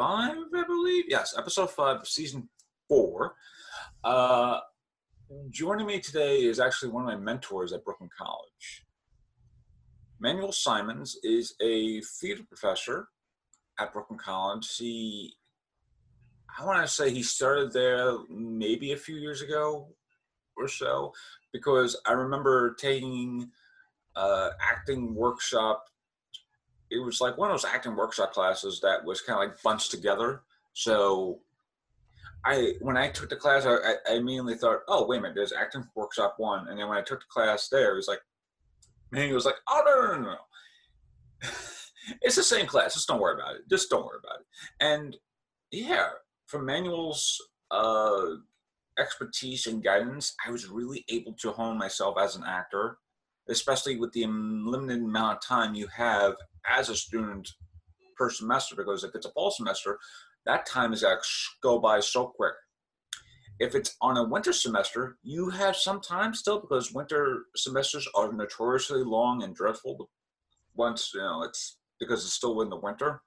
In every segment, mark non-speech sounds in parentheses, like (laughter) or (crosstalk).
five, I believe. Yes, episode five, season four. Uh, joining me today is actually one of my mentors at Brooklyn College. Manuel Simons is a theater professor at Brooklyn College. He, I want to say he started there maybe a few years ago or so, because I remember taking uh, acting workshop. It was like one of those acting workshop classes that was kind of like bunched together. So I when I took the class, I, I immediately thought, oh wait a minute, there's acting workshop one, and then when I took the class there, it was like, man, he was like, oh no no no no, (laughs) it's the same class. Just don't worry about it. Just don't worry about it. And yeah, from Manuel's uh, expertise and guidance, I was really able to hone myself as an actor, especially with the limited amount of time you have as a student per semester. Because if it's a fall semester, that time is go by so quick. If it's on a winter semester, you have some time still because winter semesters are notoriously long and dreadful. Once you know it's because it's still in the winter.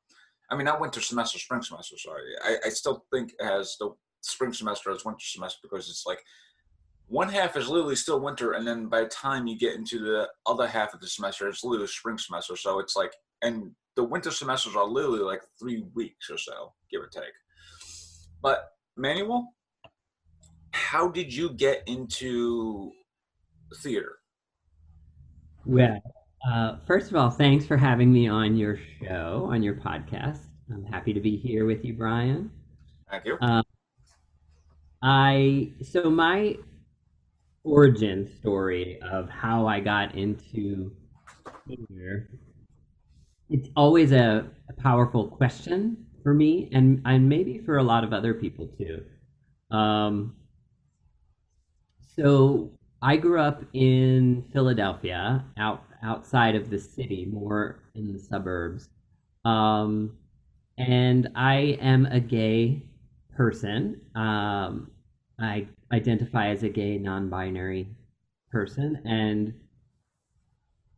I mean, not winter semester, spring semester. Sorry, I, I still think as the spring semester as winter semester because it's like one half is literally still winter, and then by the time you get into the other half of the semester, it's literally spring semester. So it's like, and the winter semesters are literally like three weeks or so, give or take. But Manuel, how did you get into theater? Well, uh, first of all, thanks for having me on your show, on your podcast. I'm happy to be here with you, Brian. Thank you. Um, I so my origin story of how I got into theater it's always a, a, powerful question for me and and maybe for a lot of other people too. Um, so i grew up in philadelphia out outside of the city more in the suburbs. Um, and i am a gay person. Um, i identify as a gay non-binary person and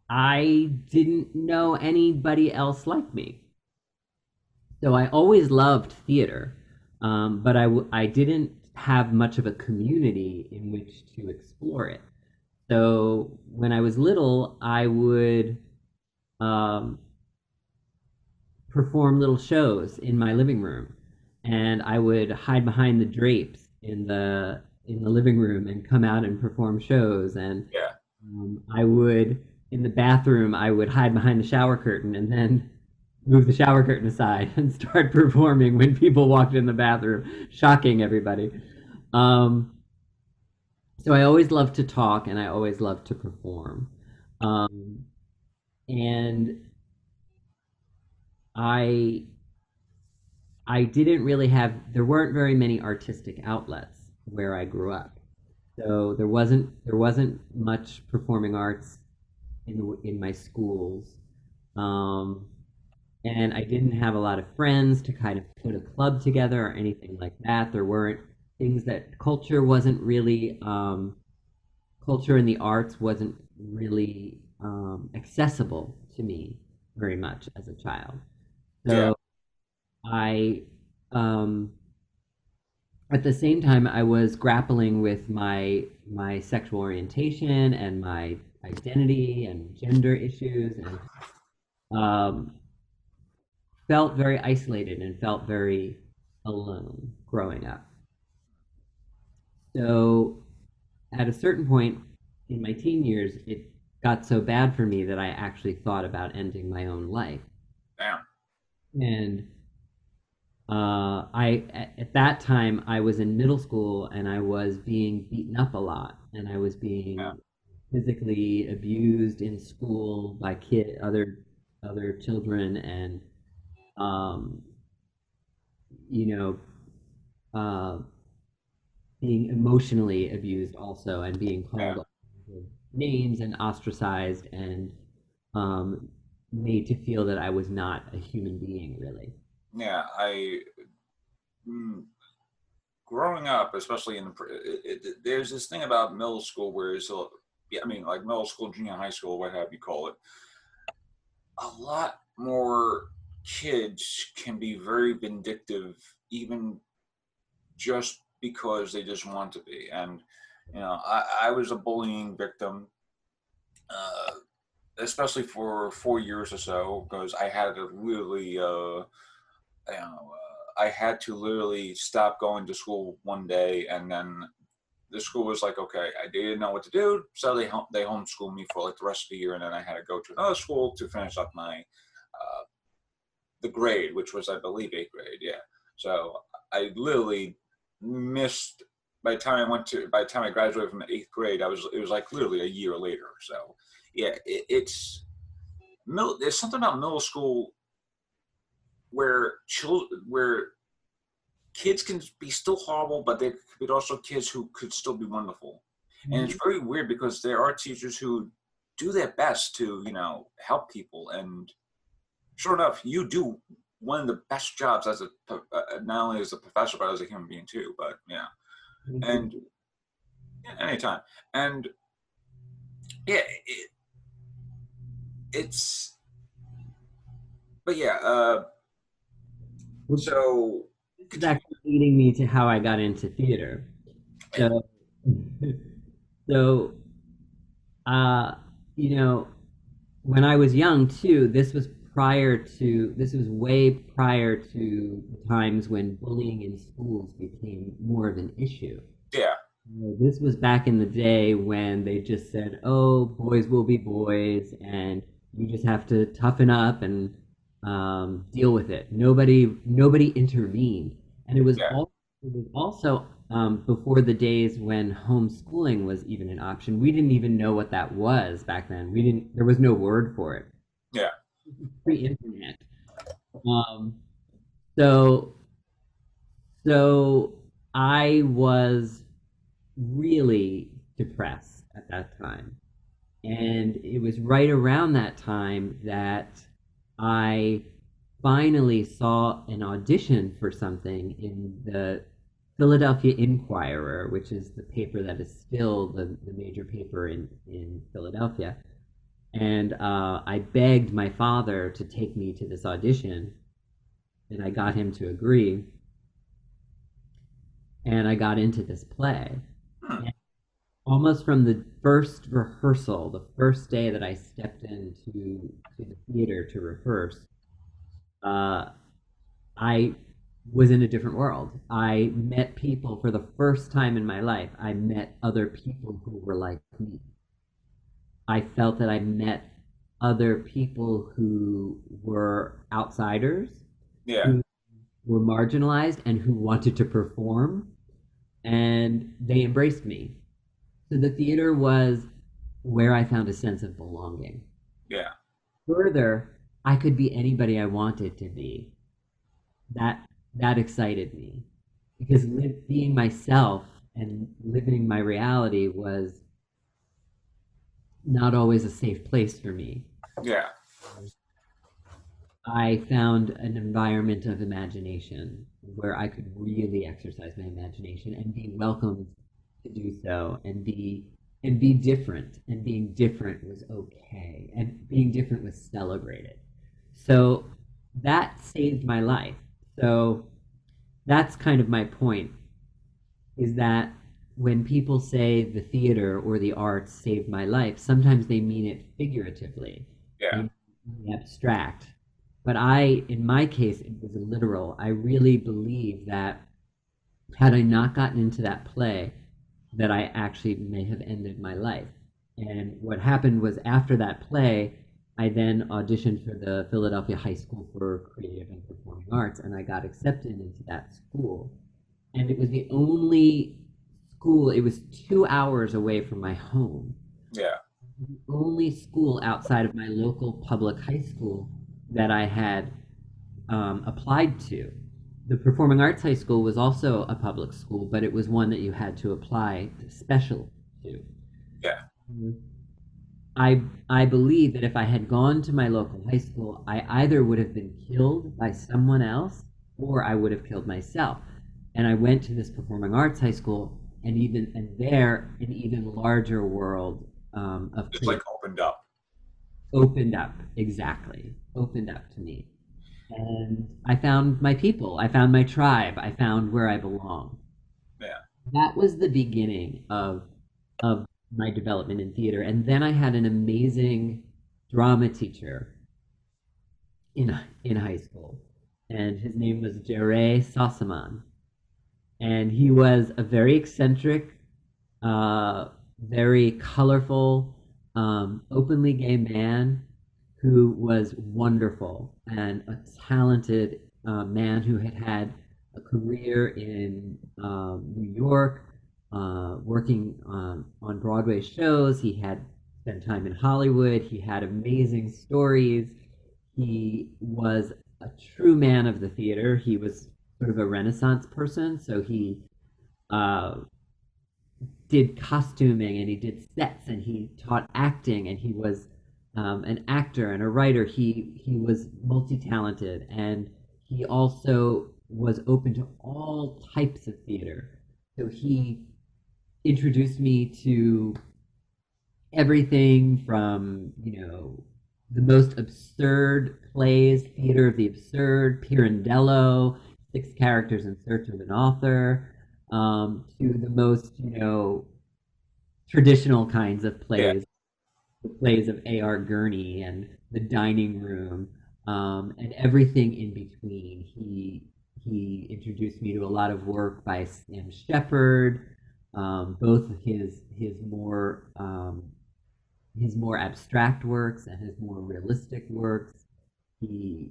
I didn't know anybody else like me. So I always loved theater, um, but I w- I didn't have much of a community in which to explore it. So when I was little, I would um, perform little shows in my living room, and I would hide behind the drapes in the in the living room and come out and perform shows. And yeah. um, I would in the bathroom, I would hide behind the shower curtain and then move the shower curtain aside and start (laughs) performing when people walked in the bathroom, shocking everybody. Um, so I always loved to talk and I always loved to perform. Um, and I I didn't really have there weren't very many artistic outlets where I grew up. So there wasn't there wasn't much performing arts in the, in my schools. Um, and I didn't have a lot of friends to kind of put a club together or anything like that. There weren't things that culture wasn't really um, culture in the arts wasn't really um, accessible to me very much as a child. So yeah. I, um, at the same time, I was grappling with my my sexual orientation and my identity and gender issues and um, felt very isolated and felt very alone growing up. So at a certain point in my teen years, it got so bad for me that I actually thought about ending my own life. Damn. And uh, I at, at that time I was in middle school and I was being beaten up a lot and I was being yeah physically abused in school by kid other other children and um, you know uh, being emotionally abused also and being called yeah. names and ostracized and um, made to feel that I was not a human being really. Yeah, I mm, growing up, especially in the, it, it, there's this thing about middle school where it's I mean, like middle school, junior high school, what have you call it, a lot more kids can be very vindictive, even just because they just want to be. And you know, I, I was a bullying victim, uh, especially for four years or so, because I had a really, uh, you know, uh, I had to literally stop going to school one day, and then the school was like, okay, I didn't know what to do, so they they homeschooled me for like the rest of the year, and then I had to go to another school to finish up my uh, the grade, which was I believe eighth grade, yeah. So I literally missed by the time I went to by the time I graduated from eighth grade, I was it was like literally a year later. So yeah, it, it's middle. There's something about middle school where children where kids can be still horrible, but there could be also kids who could still be wonderful. And it's very weird because there are teachers who do their best to you know help people, and sure enough, you do one of the best jobs as a uh, not only as a professor but as a human being too. But yeah and yeah, anytime and yeah it, it's but yeah uh so it's actually leading me to how i got into theater so (laughs) so uh you know when i was young too this was prior to this was way prior to times when bullying in schools became more of an issue. Yeah. This was back in the day when they just said, "Oh, boys will be boys," and you just have to toughen up and um, deal with it. Nobody, nobody intervened, and it was, yeah. also, it was also um, before the days when homeschooling was even an option. We didn't even know what that was back then. We didn't. There was no word for it. Yeah pre-internet. Um, so, so I was really depressed at that time, and it was right around that time that I finally saw an audition for something in the Philadelphia Inquirer, which is the paper that is still the, the major paper in, in Philadelphia and uh, I begged my father to take me to this audition, and I got him to agree. And I got into this play. Almost from the first rehearsal, the first day that I stepped into to the theater to rehearse, uh, I was in a different world. I met people for the first time in my life. I met other people who were like me. I felt that I met other people who were outsiders, yeah, who were marginalized, and who wanted to perform, and they embraced me. So the theater was where I found a sense of belonging. Yeah. Further, I could be anybody I wanted to be. That that excited me because being myself and living my reality was not always a safe place for me. Yeah. I found an environment of imagination where I could really exercise my imagination and be welcomed to do so and be and be different and being different was okay and being different was celebrated. So that saved my life. So that's kind of my point is that when people say the theater or the arts saved my life, sometimes they mean it figuratively, yeah, abstract. But I, in my case, it was literal. I really believe that had I not gotten into that play, that I actually may have ended my life. And what happened was after that play, I then auditioned for the Philadelphia High School for Creative and Performing Arts, and I got accepted into that school. And it was the only school, it was two hours away from my home. Yeah. The only school outside of my local public high school that I had um, applied to. The Performing Arts High School was also a public school, but it was one that you had to apply special to. Yeah. I I believe that if I had gone to my local high school, I either would have been killed by someone else or I would have killed myself. And I went to this performing arts high school and even and there an even larger world um, of like opened up opened up exactly opened up to me and I found my people. I found my tribe. I found where I belong. Yeah. That was the beginning of of my development in theater. And then I had an amazing drama teacher in in high school, and his name was Jere Sossaman, and he was a very eccentric, uh, very colorful, um, openly gay man who was wonderful and a talented uh, man who had had a career in um, New York, uh, working on, on Broadway shows. He had spent time in Hollywood. He had amazing stories. He was a true man of the theater. He was sort of a Renaissance person, so he uh, did costuming and he did sets and he taught acting and he was um, an actor and a writer. He he was multi talented and he also was open to all types of theater. So he introduced me to everything from you know the most absurd plays, theater of the absurd, Pirandello, six characters in search of an author, um, to the most you know traditional kinds of plays, the plays of A.R. Gurney and The Dining Room, um, and everything in between. He he introduced me to a lot of work by Sam Shepard, um, both his his more um, his more abstract works and his more realistic works. He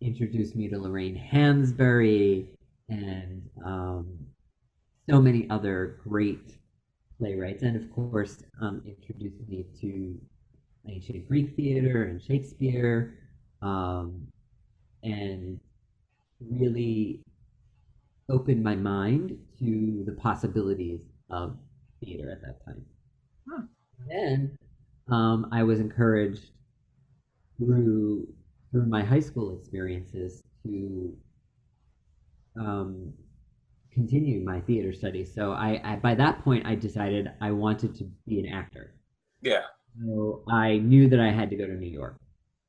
introduced me to Lorraine Hansberry and um, so many other great playwrights, and of course, um, introduced me to ancient Greek theater and Shakespeare, um, and really opened my mind to the possibilities of theater at that time. Hmm. Then um, I was encouraged through through my high school experiences to um, continue my theater studies. So I, I, by that point I decided I wanted to be an actor. Yeah. So I knew that I had to go to New York.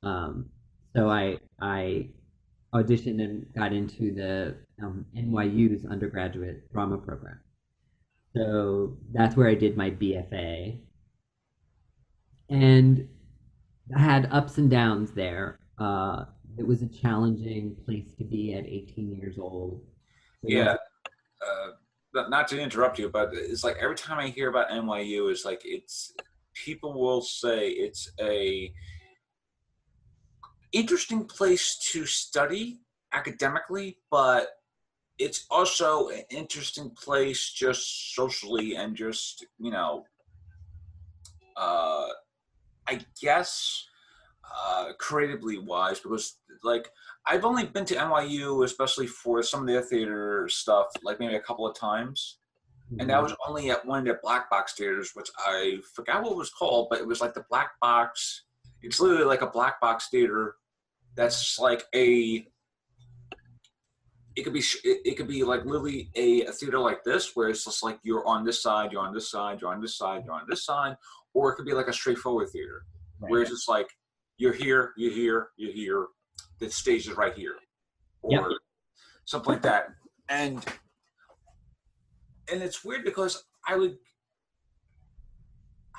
Um, so I I auditioned and got into the um, NYU's undergraduate drama program. So that's where I did my BFA. And I had ups and downs there. Uh, it was a challenging place to be at 18 years old. So Yeah. Uh, not- to interrupt you, but it's like every time I hear about NYU, it's like it's people will say it's a interesting place to study academically, but it's also an interesting place just socially and just you know, uh, I guess uh, creatively wise because like I've only been to NYU, especially for some of their theater stuff, like maybe a couple of times. And that mm-hmm. was only at one of their black box theaters, which I forgot what it was called, but it was like the black box. It's literally like a black box theater that's like a. It could be it, it could be like literally a, a theater like this, where it's just like you're on this side, you're on this side, you're on this side, you're on this side, or it could be like a straightforward theater Right. where it's just like you're here, you're here, you're here. The stage is right here, or something like that. And and it's weird because I would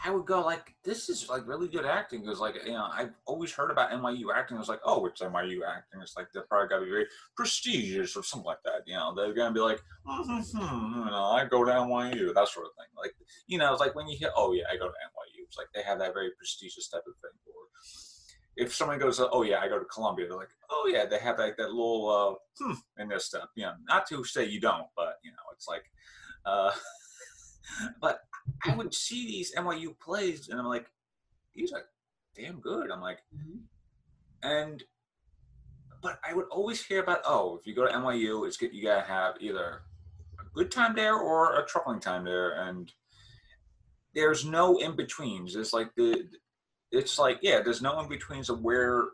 I would go like, this is like really good acting because like you know I've always heard about NYU acting. I was like, oh, it's NYU acting. It's like they're probably got to be very prestigious or something like that. You know, they're gonna be like, mm-hmm, you know, I go to NYU, that sort of thing. Like you know, it's like when you hear, oh yeah, I go to NYU. It's like they have that very prestigious type of thing. Or if someone goes, oh yeah, I go to Columbia, they're like, oh yeah, they have like that little uh, hmm in their stuff. You know, not to say you don't, but you know, it's like, uh, (laughs) but I would see these NYU plays, and I'm like, these are damn good. I'm like, Mhm. and but I would always hear about oh, if you go to NYU, it's good. You gotta have either a good time there or a troubling time there, and there's no in betweens. It's like the, it's like yeah, there's no in betweens of where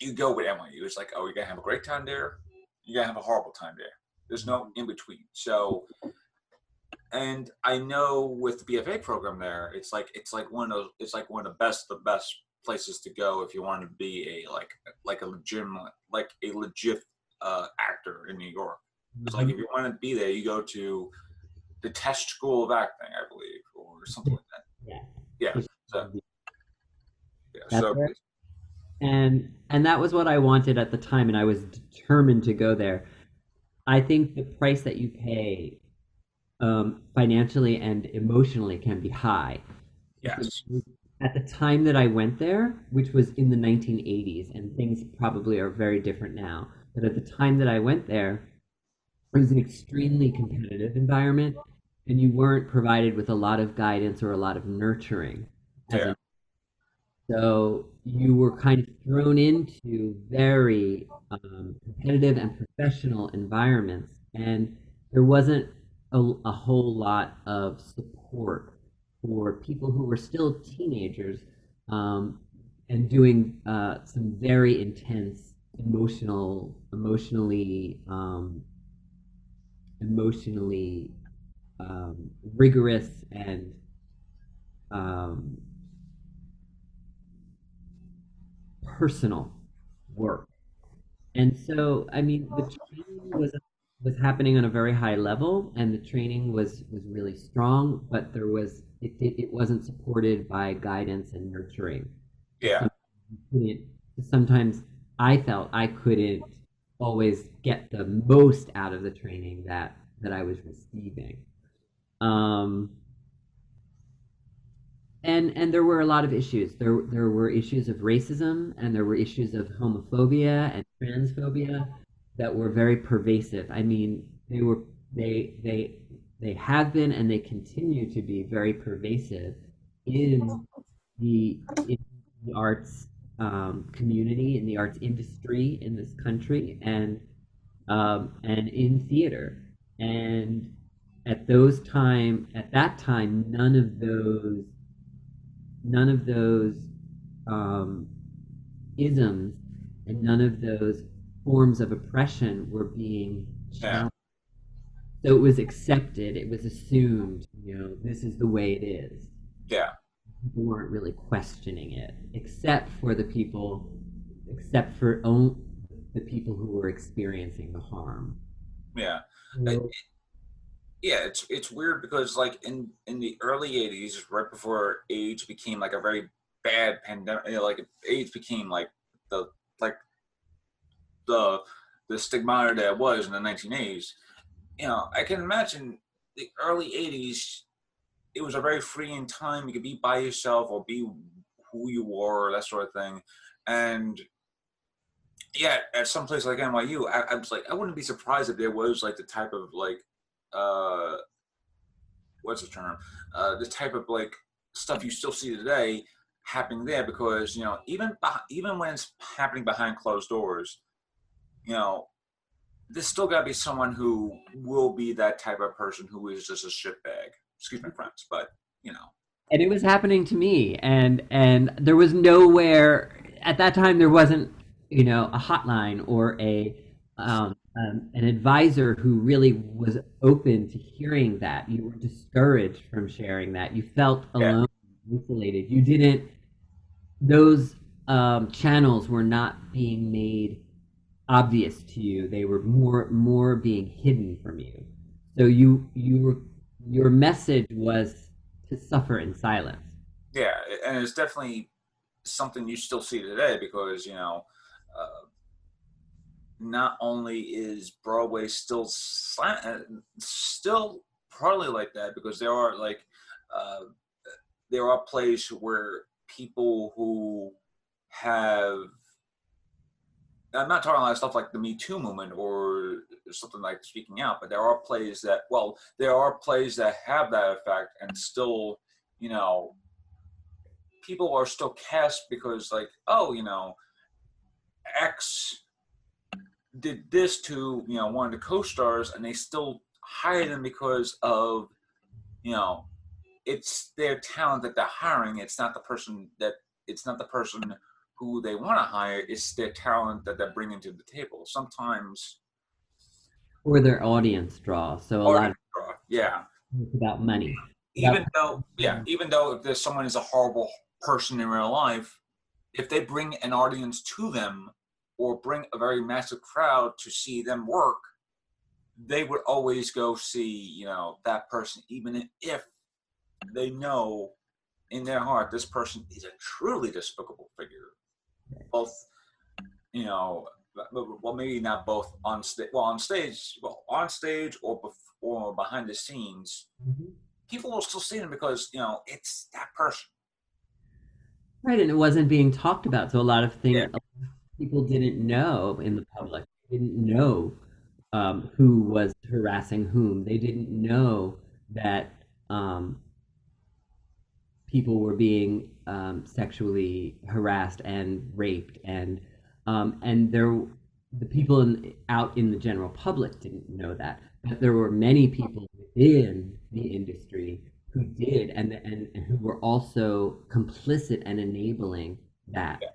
you go with NYU. It's like oh, you're gonna have a great time there, you're gonna have a horrible time there. There's no in between. So and I know with the BFA program there, it's like it's like one of those, it's like one of the best the best places to go if you want to be a like like a legitimate like a legit uh, actor in New York. It's like if you want to be there, you go to the Tisch School of Acting, I believe, or something like that. Yeah. Yeah. So, yeah. So right. and and that was what I wanted at the time, and I was determined to go there. I think the price that you pay um, financially and emotionally can be high. yes. At the time that I went there, which was in the 1980s, and things probably are very different now, but at the time that I went there, it was an extremely competitive environment, and you weren't provided with a lot of guidance or a lot of nurturing. Yeah. so you were kind of thrown into very um, competitive and professional environments, and there wasn't a, a whole lot of support for people who were still teenagers um, and doing uh, some very intense emotional, emotionally, um, emotionally um, rigorous and um, personal work. And so, I mean, the training was was happening on a very high level, and the training was was really strong, but there was it it, it wasn't supported by guidance and nurturing. Yeah. Couldn't, sometimes I felt I couldn't always get the most out of the training that that I was receiving. Um, and and there were a lot of issues. There there were issues of racism and there were issues of homophobia and transphobia that were very pervasive. I mean, they were they they they have been and they continue to be very pervasive in the in the arts um, community in the arts industry in this country and um, and in theater and at those time at that time none of those none of those um, isms and none of those forms of oppression were being Yeah. challenged. So it was accepted, it was assumed, you know, this is the way it is. Yeah. People weren't really questioning it, except for the people, except for own, the people who were experiencing the harm. Yeah. So- yeah it's it's weird because like in in the early 80s right before aids became like a very bad pandemic you know, like aids became like the like the the stigmata that it was in the 1980s you know i can imagine the early 80s it was a very freeing time. You could be by yourself or be who you were that sort of thing. And yeah at some place like nyu I, I was like i wouldn't be surprised if there was like the type of like uh what's the term? Uh the type of like stuff you still see today happening there because you know even even when it's happening behind closed doors you know there's still got to be someone who will be that type of person who is just a shitbag. Excuse my friends but you know. And it was happening to me and and there was nowhere at that time there wasn't you know a hotline or a um, um, an advisor who really was open to hearing that. You were discouraged from sharing that. You felt Yeah. alone isolated. You didn't those um, channels were not being made obvious to you. They were more more being hidden from you. So you you were your message was to suffer in silence. Yeah and it's definitely something you still see today because you know uh, not only is broadway still uh, still partly like that because there are like uh, there are plays where people who have I'm not talking about stuff like the Me Too movement or something like speaking out, but there are plays that, well, there are plays that have that effect and still, you know, people are still cast because, like, oh, you know, X did this to, you know, one of the co stars and they still hire them because of, you know, it's their talent that they're hiring. It's not the person that, it's not the person who they want to hire it's their talent that they're bringing to the table. Sometimes or their audience draw. So a lot of draw, yeah. It's about money. Even though yeah even though if there's someone is a horrible person in real life if they bring an audience to them or bring a very massive crowd to see them work, they would always go see, you know, that person, even if they know in their heart this person is a truly despicable figure. Both, you know, well, maybe not both on stage. Well, on stage, well, on stage or before, behind the scenes, mm-hmm. people will still see them because you know it's that person. Right, and it wasn't being talked about, so a lot of things yeah. People didn't know in the public. They didn't know um, who was harassing whom. They didn't know that um, people were being um, sexually harassed and raped, and um, and there the people in, out in the general public didn't know that, but there were many people within the industry who did, and and, and who were also complicit and enabling that yeah.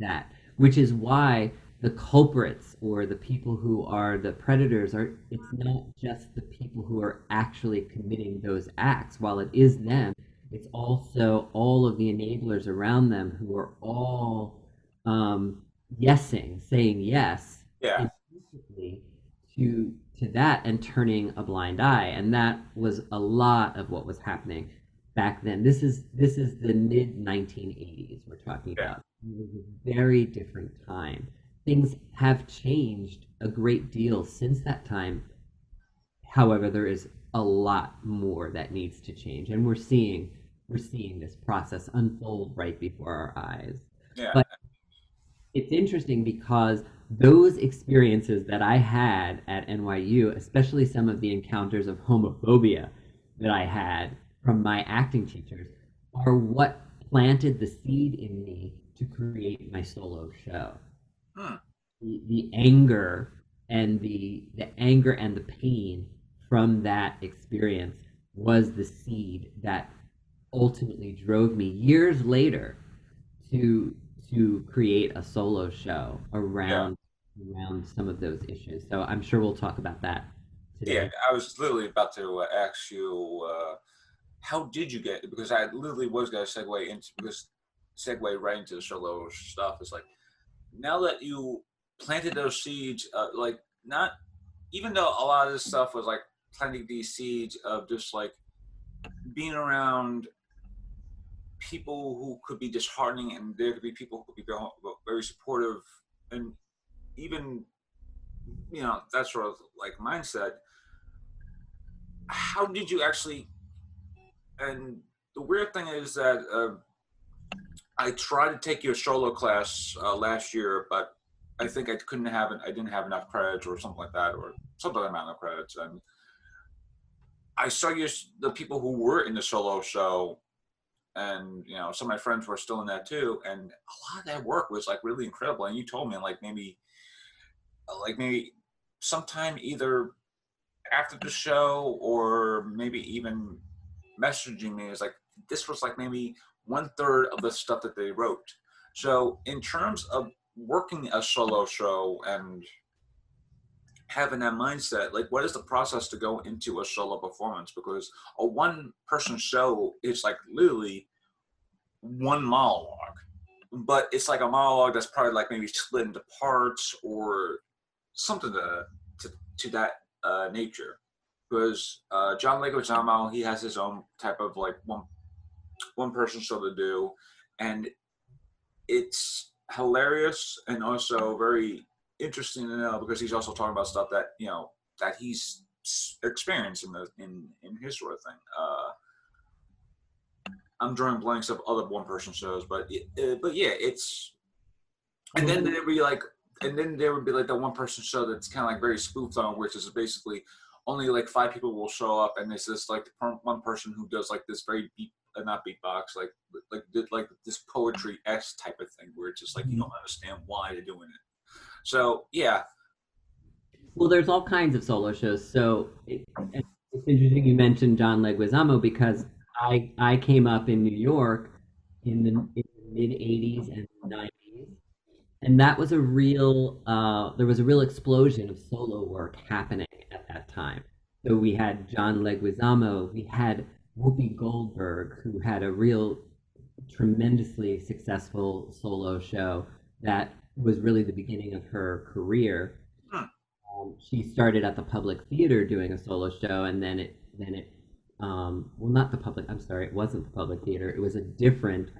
that, which is why the culprits or the people who are the predators are it's not just the people who are actually committing those acts while it is them it's also all of the enablers around them who are all um, yesing, saying yes, yeah. to to that and turning a blind eye, and that was a lot of what was happening back then. This is this is the mid 1980s we're talking yeah. about. It was a very different time. Things have changed a great deal since that time. However, there is a lot more that needs to change, and we're seeing we're seeing this process unfold right before our eyes. Yeah. But it's interesting because those experiences that I had at NYU, especially some of the encounters of homophobia that I had from my acting teachers, are what planted the seed in me to create my solo show. Hmm. The, the anger and the the anger and the pain from that experience was the seed that ultimately drove me years later to to create a solo show around yeah. around some of those issues. So I'm sure we'll talk about that. Today. Yeah, I was literally about to uh, ask you, uh, how did you get? Because I literally was going to segue into this, segue right into the solo stuff. It's like now that you planted those seeds, uh, like not even though a lot of this stuff was like planting these seeds of just like being around people who could be disheartening, and there could be people who could be very, very supportive, and even you know that sort of like mindset. How did you actually? And the weird thing is that uh, I tried to take your solo class uh, last year, but I think I couldn't have it. I didn't have enough credits or something like that, or something amount of credits. And I saw you, the people who were in the solo show and you know some of my friends were still in that too and a lot of that work was like really incredible and you told me like maybe uh, like maybe sometime either after the show or maybe even messaging me is like this was like maybe one third of the stuff that they wrote. So in terms of working a solo show and having that mindset like what is the process to go into a solo performance? Because a one person show is like literally one monologue. But it's like a monologue that's probably like maybe split into parts or something to to, to that uh, nature. Because uh, John Leguizamo he has his own type of like one one person show to do and it's hilarious and also very interesting to know because he's also talking about stuff that you know that he's experienced in the in in his sort of thing. Uh, I'm drawing blanks of other one person shows, but uh, but yeah, it's and then there would be like and then there would be like the one person show that's kind of like very spoofed on, which is basically only like five people will show up, and it's just like one person who does like this very uh, not beatbox, like like like this poetry s type of thing, where it's just like you mm-hmm. don't understand why they're doing it. So yeah. Well, there's all kinds of solo shows. So it, it's interesting you mentioned John Leguizamo because I I came up in New York in the, in the mid '80s and '90s, and that was a real uh, there was a real explosion of solo work happening at that time. So we had John Leguizamo, we had Whoopi Goldberg, who had a real tremendously successful solo show that was really the beginning of her career. Hmm. Um, she started at the Public Theater doing a solo show, and then it then it um, well not the public. I'm sorry, it wasn't the Public Theater. It was a different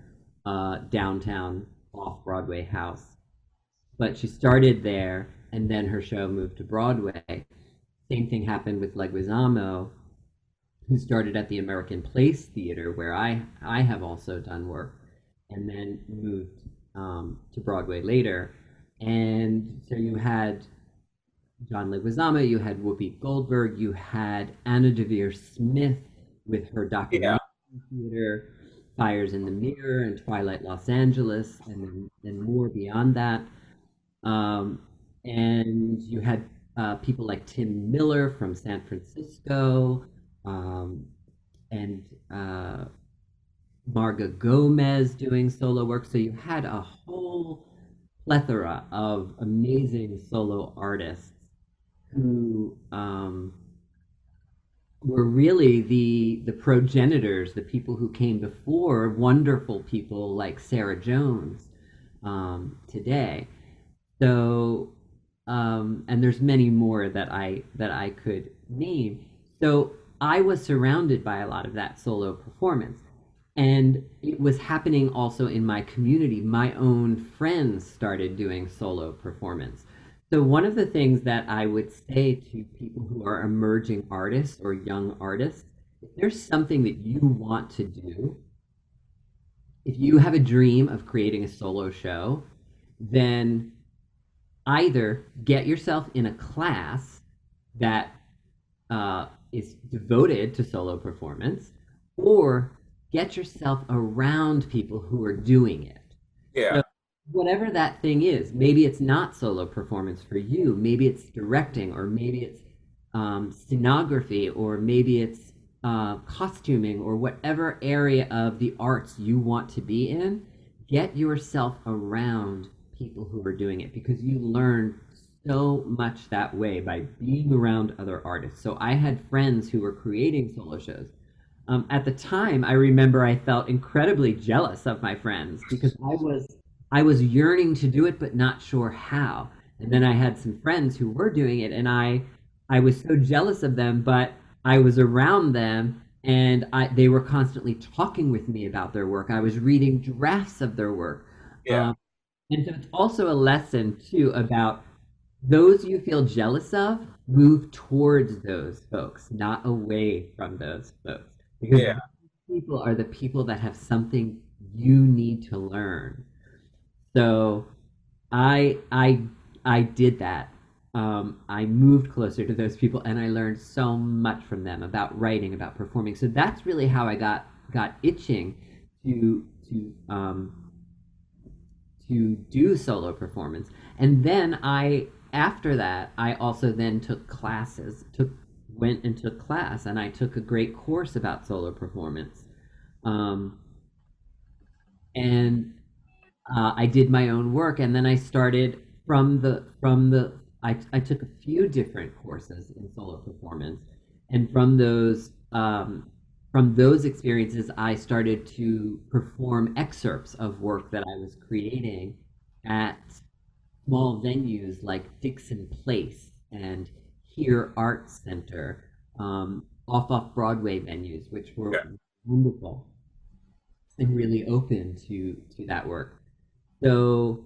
uh, downtown off Broadway house. But she started there, and then her show moved to Broadway. Same thing happened with Leguizamo, who started at the American Place Theater, where I I have also done work, and then moved um, to Broadway later. And so you had John Leguizamo, you had Whoopi Goldberg, you had Anna Deavere Smith with her documentary theater, Fires in the Mirror and Twilight Los Angeles, and then more beyond that. Um, and you had uh, people like Tim Miller from San Francisco, um, and uh, Marga Gomez doing solo work. So you had a whole plethora of amazing solo artists who um, were really the the progenitors, the people who came before wonderful people like Sarah Jones um, today. So, um, and there's many more that I that I could name. So I was surrounded by a lot of that solo performance. And it was happening also in my community. My own friends started doing solo performance. So, one of the things that I would say to people who are emerging artists or young artists, if there's something that you want to do, if you have a dream of creating a solo show, then either get yourself in a class that uh, is devoted to solo performance or get yourself around people who are doing it. Yeah. So whatever that thing is, maybe it's not solo performance for you, maybe it's directing, or maybe it's um, scenography, or maybe it's uh, costuming, or whatever area of the arts you want to be in. Get yourself around people who are doing it because you learn so much that way by being around other artists. So I had friends who were creating solo shows. Um, at the time, I remember I felt incredibly jealous of my friends because I was I was yearning to do it but not sure how. And then I had some friends who were doing it, and I I was so jealous of them, but I was around them and I, they were constantly talking with me about their work. I was reading drafts of their work. Yeah. Um, and so it's also a lesson too about those you feel jealous of, move towards those folks, not away from those folks. Because Yeah. people are the people that have something you need to learn. So I I I did that. Um, I moved closer to those people and I learned so much from them about writing, about performing. So that's really how I got got itching to to um, to do solo performance. And then I after that I also then took classes, took went and took class and I took a great course about solo performance. Um, and uh, I did my own work and then I started from the from the I, I took a few different courses in solo performance and from those um, from those experiences I started to perform excerpts of work that I was creating at small venues like Dixon Place and Here Art Center, um, off off Broadway venues, which were Yeah. wonderful and really open to to that work. So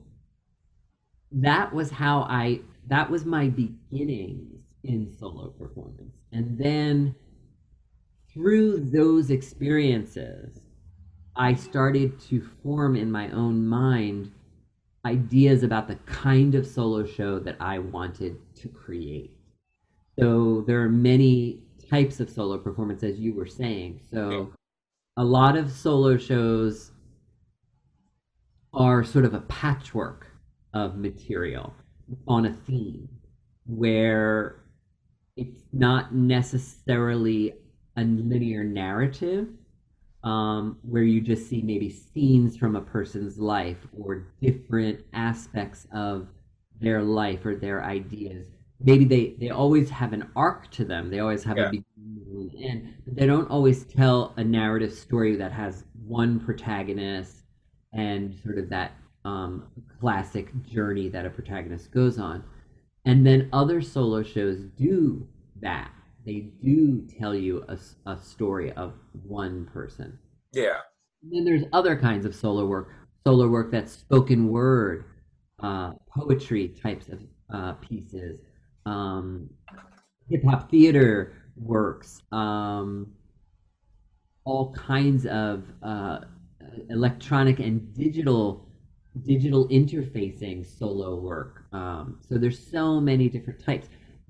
that was how I that was my beginnings in solo performance. And then through those experiences, I started to form in my own mind ideas about the kind of solo show that I wanted to create. So there are many types of solo performance, as you were saying. So a lot of solo shows are sort of a patchwork of material on a theme where it's not necessarily a linear narrative um, where you just see maybe scenes from a person's life or different aspects of their life or their ideas. Maybe they, they always have an arc to them. They always have Yeah. a beginning, middle, and end, but they don't always tell a narrative story that has one protagonist and sort of that um, classic journey that a protagonist goes on. And then other solo shows do that. They do tell you a, a story of one person. Yeah. And then there's other kinds of solo work. Solo work that's spoken word, uh, poetry types of uh, pieces, um, hip hop theater works, um, all kinds of uh, electronic and digital digital interfacing solo work. Um, so there's so many different types.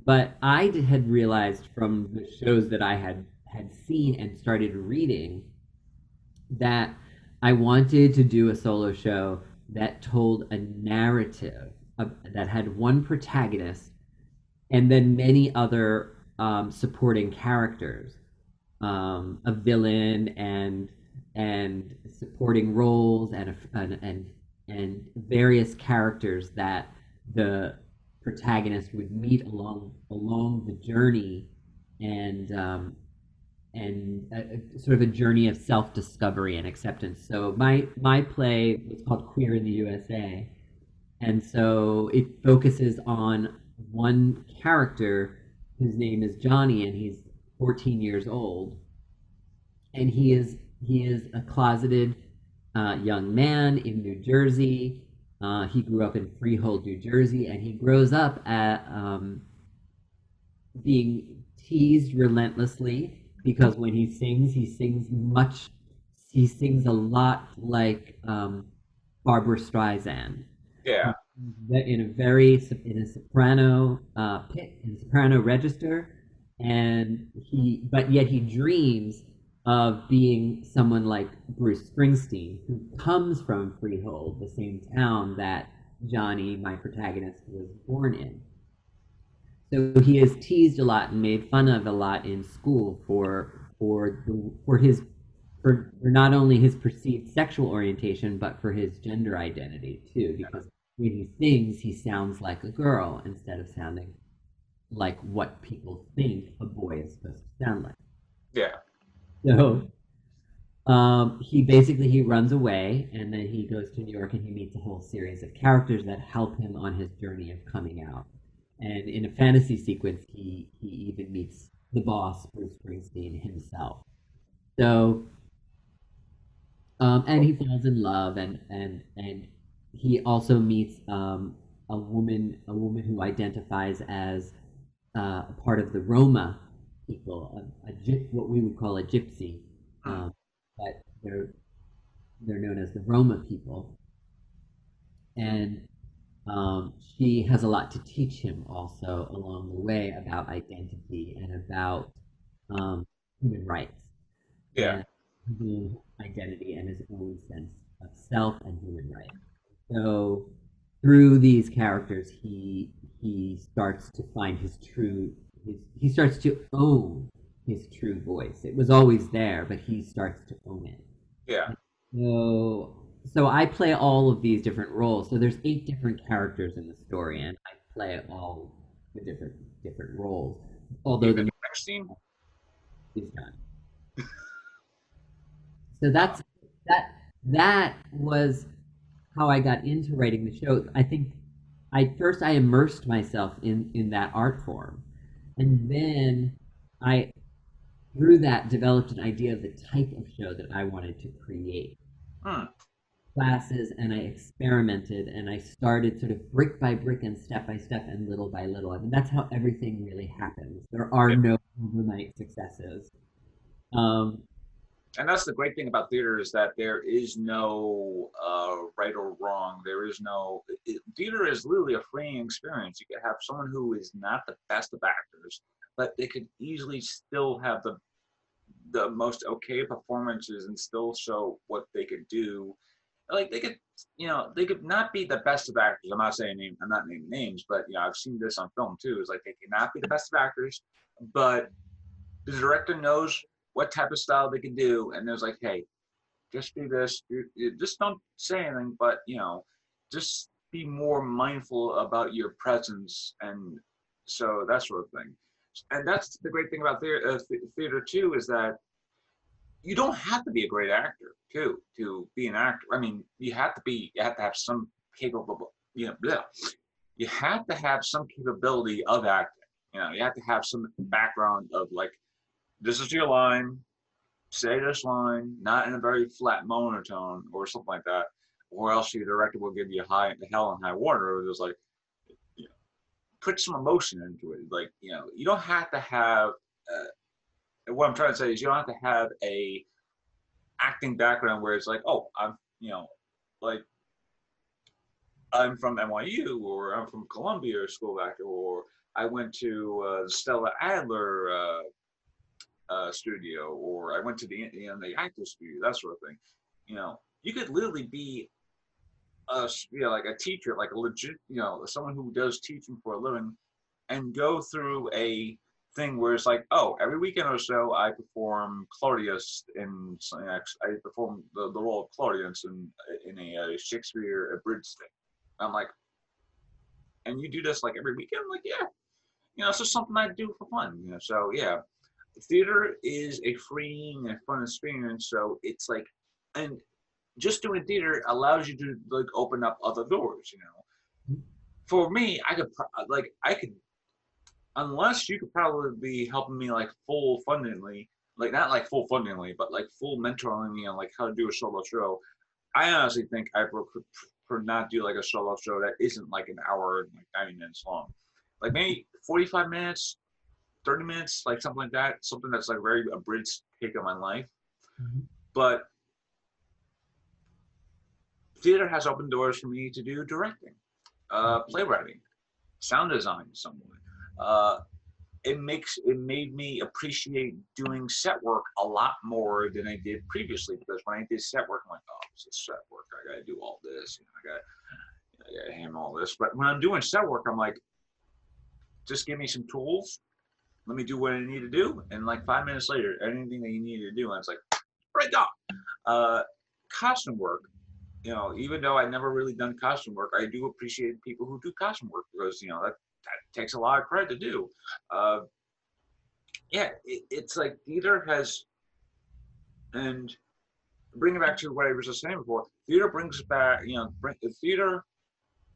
But I had realized from the shows that I had had seen and started reading that I wanted to do a solo show that told a narrative of, that had one protagonist and then many other um, supporting characters, um, a villain and and supporting roles and, and and and various characters that the protagonist would meet along along the journey and um, and a, sort of a journey of self discovery and acceptance. So my my play was called Queer in the USA, and so it focuses on one character whose name is Johnny, and he's 14 years old, and he is he is a closeted uh, young man in New Jersey. Uh, he grew up in Freehold, New Jersey, and he grows up at um, being teased relentlessly because when he sings, he sings much. He sings a lot like um, Barbra Streisand. Yeah. In a very in a soprano uh, pit, in a soprano register, and he, but yet he dreams of being someone like Bruce Springsteen, who comes from Freehold, the same town that Johnny, my protagonist, was born in. So he is teased a lot and made fun of a lot in school for for the, for his for, for not only his perceived sexual orientation but for his gender identity too, because when he sings, he sounds like a girl instead of sounding like what people think a boy is supposed to sound like. Yeah. So um, he basically he runs away and then he goes to New York and he meets a whole series of characters that help him on his journey of coming out. And in a fantasy sequence, he he even meets the boss, Bruce Springsteen himself. So, um, and he falls in love, and and and he also meets um, a woman, a woman who identifies as uh, part of the Roma people, a, a what we would call a gypsy, um, but they're they're known as the Roma people, and um, she has a lot to teach him also along the way about identity and about um, human rights. Yeah. And identity and his own sense of self and human rights. So through these characters, he he starts to find his true his, he starts to own his true voice. It was always there, but he starts to own it. Yeah. So so I play all of these different roles. So there's eight different characters in the story, and I play all the different different roles. Although the next scene is done. so that's that. That was how I got into writing the show. I think I first I immersed myself in in that art form, and then I through that developed an idea of the type of show that I wanted to create. Hmm classes and I experimented and I started sort of brick by brick and step by step and little by little. I mean, that's how everything really happens. There are no overnight successes. Um, and that's the great thing about theater is that there is no uh, right or wrong. There is no it, theater is literally a freeing experience. You could have someone who is not the best of actors, but they could easily still have the the most okay performances and still show what they could do like they could, you know, they could not be the best of actors. I'm not saying name, I'm not naming names, but you know, I've seen this on film too. Is like they cannot be the best of actors, but the director knows what type of style they can do, and there's like, hey, just do this, just don't say anything, but you know, just be more mindful about your presence, and so that sort of thing. And that's the great thing about theater, uh, theater too, is that you don't have to be a great actor too to be an actor. I mean, you have to be you have to have some capable you know bleh. you have to have some capability of acting. You know, you have to have some background of like this is your line, say this line, not in a very flat monotone or something like that, or else your director will give you a high hell and high water. It was like you know, put some emotion into it. Like you know, you don't have to have. Uh, what I'm trying to say is you don't have to have a acting background where it's like, oh, I'm, you know, like I'm from NYU or I'm from Columbia School of Acting or I went to uh, Stella Adler uh, uh, studio or I went to the you the actor studio that sort of thing. You know, you could literally be a you know like a teacher, like a legit you know someone who does teaching for a living, and go through a thing where it's like, oh, every weekend or so I perform Claudius in I perform the, the role of Claudius in in a, a Shakespeare abridged thing. I'm like, and you do this like every weekend? I'm like, yeah, you know, it's just something I do for fun. You know, so yeah, theater is a freeing and fun experience. So it's like, and just doing theater allows you to like open up other doors. You know, for me, I could like I could unless you could probably be helping me like full fundingly, like not like full fundingly, but like full mentoring me on like how to do a solo show. I honestly think I could for not do like a solo show that isn't like an hour and like 90 minutes long. Like maybe 45 minutes, 30 minutes, like something like that. Something that's like very abridged take of my life. Mm-hmm. But theater has opened doors for me to do directing, uh, playwriting, sound design, somewhat uh, it makes it made me appreciate doing set work a lot more than I did previously because when I did set work, I'm like, oh, this is set work. I gotta do all this. You know, I got I gotta handle all this. But when I'm doing set work, I'm like, just give me some tools. Let me do what I need to do. And like five minutes later, anything that you need to do, I was like, right off. Uh, costume work. You know, even though I've never really done costume work, I do appreciate people who do costume work because you know that that takes a lot of credit to do. Uh, yeah, it, it's like theater has, and bringing back to what I was just saying before, theater brings back, you know, bring, the theater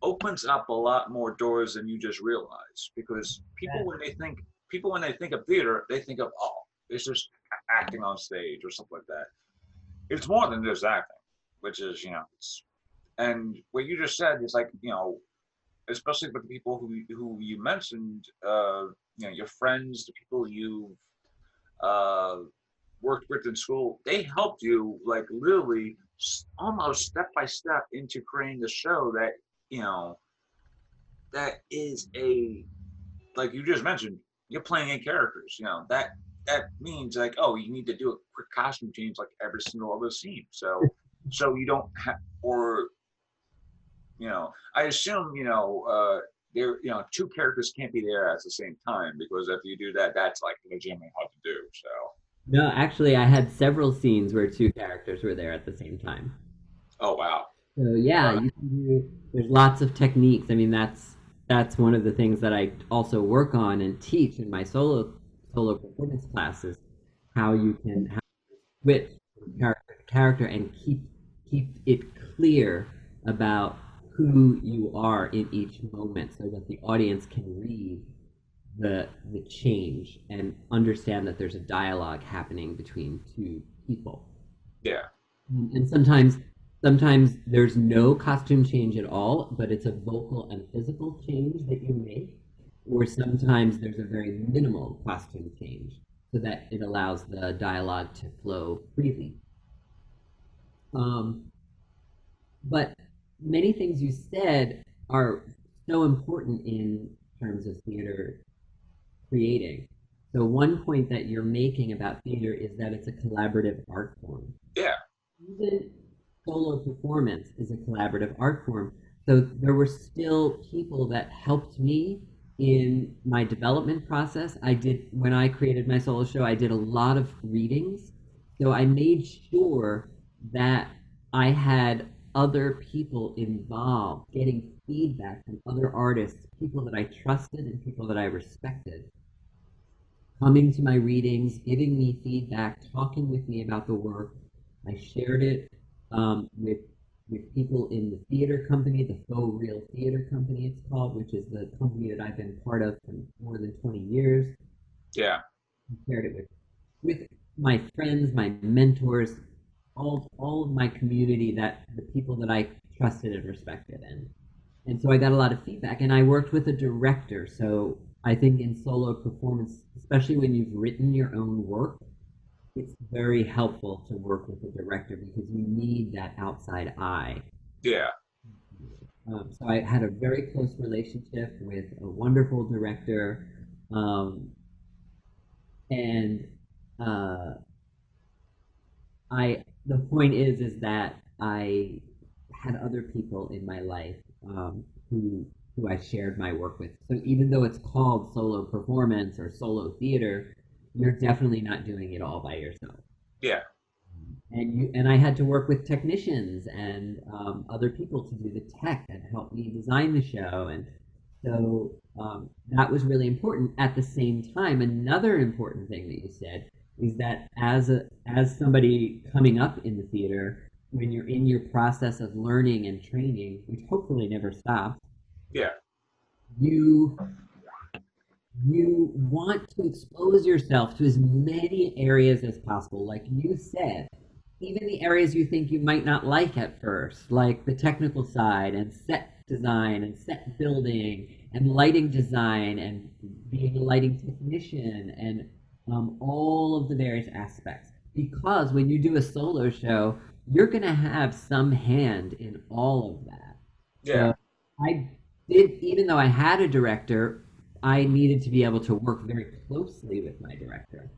opens up a lot more doors than you just realize because people when they think people when they think of theater, they think of oh, it's just acting on stage or something like that. It's more than just acting, which is you know, and what you just said is like you know especially with the people who who you mentioned, uh, you know, your friends, the people you've uh, worked with in school, they helped you like literally almost step by step into creating the show that you know that is a like you just mentioned you're playing in characters you know that that means like oh you need to do a quick costume change like every single other scene so (laughs) so you don't have or you know, I assume, you know, uh, there, you know, two characters can't be there at the same time because if you do that, that's like legitimately hard to do. So. No, actually, I had several scenes where two characters were there at the same time. Oh wow! So yeah, you can do, there's lots of techniques. I mean, that's that's one of the things that I also work on and teach in my solo solo performance classes. How you can how switch character to character and keep keep it clear about who you are in each moment so that the audience can read the the change and understand that there's a dialogue happening between two people. Yeah. And sometimes sometimes there's no costume change at all, but it's a vocal and physical change that you make. Or sometimes there's a very minimal costume change so that it allows the dialogue to flow freely. Um, but many things you said are so important in terms of theater creating. So one point that you're making about theater is that it's a collaborative art form. Yeah. Even solo performance is a collaborative art form. So there were still people that helped me in my development process. I did when I created my solo show, I did a lot of readings. So I made sure that I had other people involved, getting feedback from other artists, people that I trusted and people that I respected. coming to my readings, giving me feedback, talking with me about the work. I shared it um, with with people in the theater company, the Faux Real Theater Company, it's called, which is the company that I've been part of for more than 20 years. Yeah. I shared it with with my friends, my mentors, all all of my community that the people that I trusted and respected and and so I got a lot of feedback and I worked with a director so I think in solo performance especially when you've written your own work it's very helpful to work with a director because you need that outside eye Yeah. um, so I had a very close relationship with a wonderful director um, and uh, I the point is is that I had other people in my life um, who who I shared my work with. So even though it's called solo performance or solo theater, you're definitely not doing it all by yourself. Yeah. And you and I had to work with technicians and um, other people to do the tech and help me design the show, and so um, that was really important. At the same time, another important thing that you said is that as a as somebody coming up in the theater, when you're in your process of learning and training, which hopefully never stops, Yeah. you you want to expose yourself to as many areas as possible. Like you said even the areas you think you might not like at first like the technical side and set design and set building and lighting design and being a lighting technician and um, all of the various aspects. Because when you do a solo show you're going to have some hand in all of that. Yeah. so I did, even though I had a director, I needed to be able to work very closely with my director.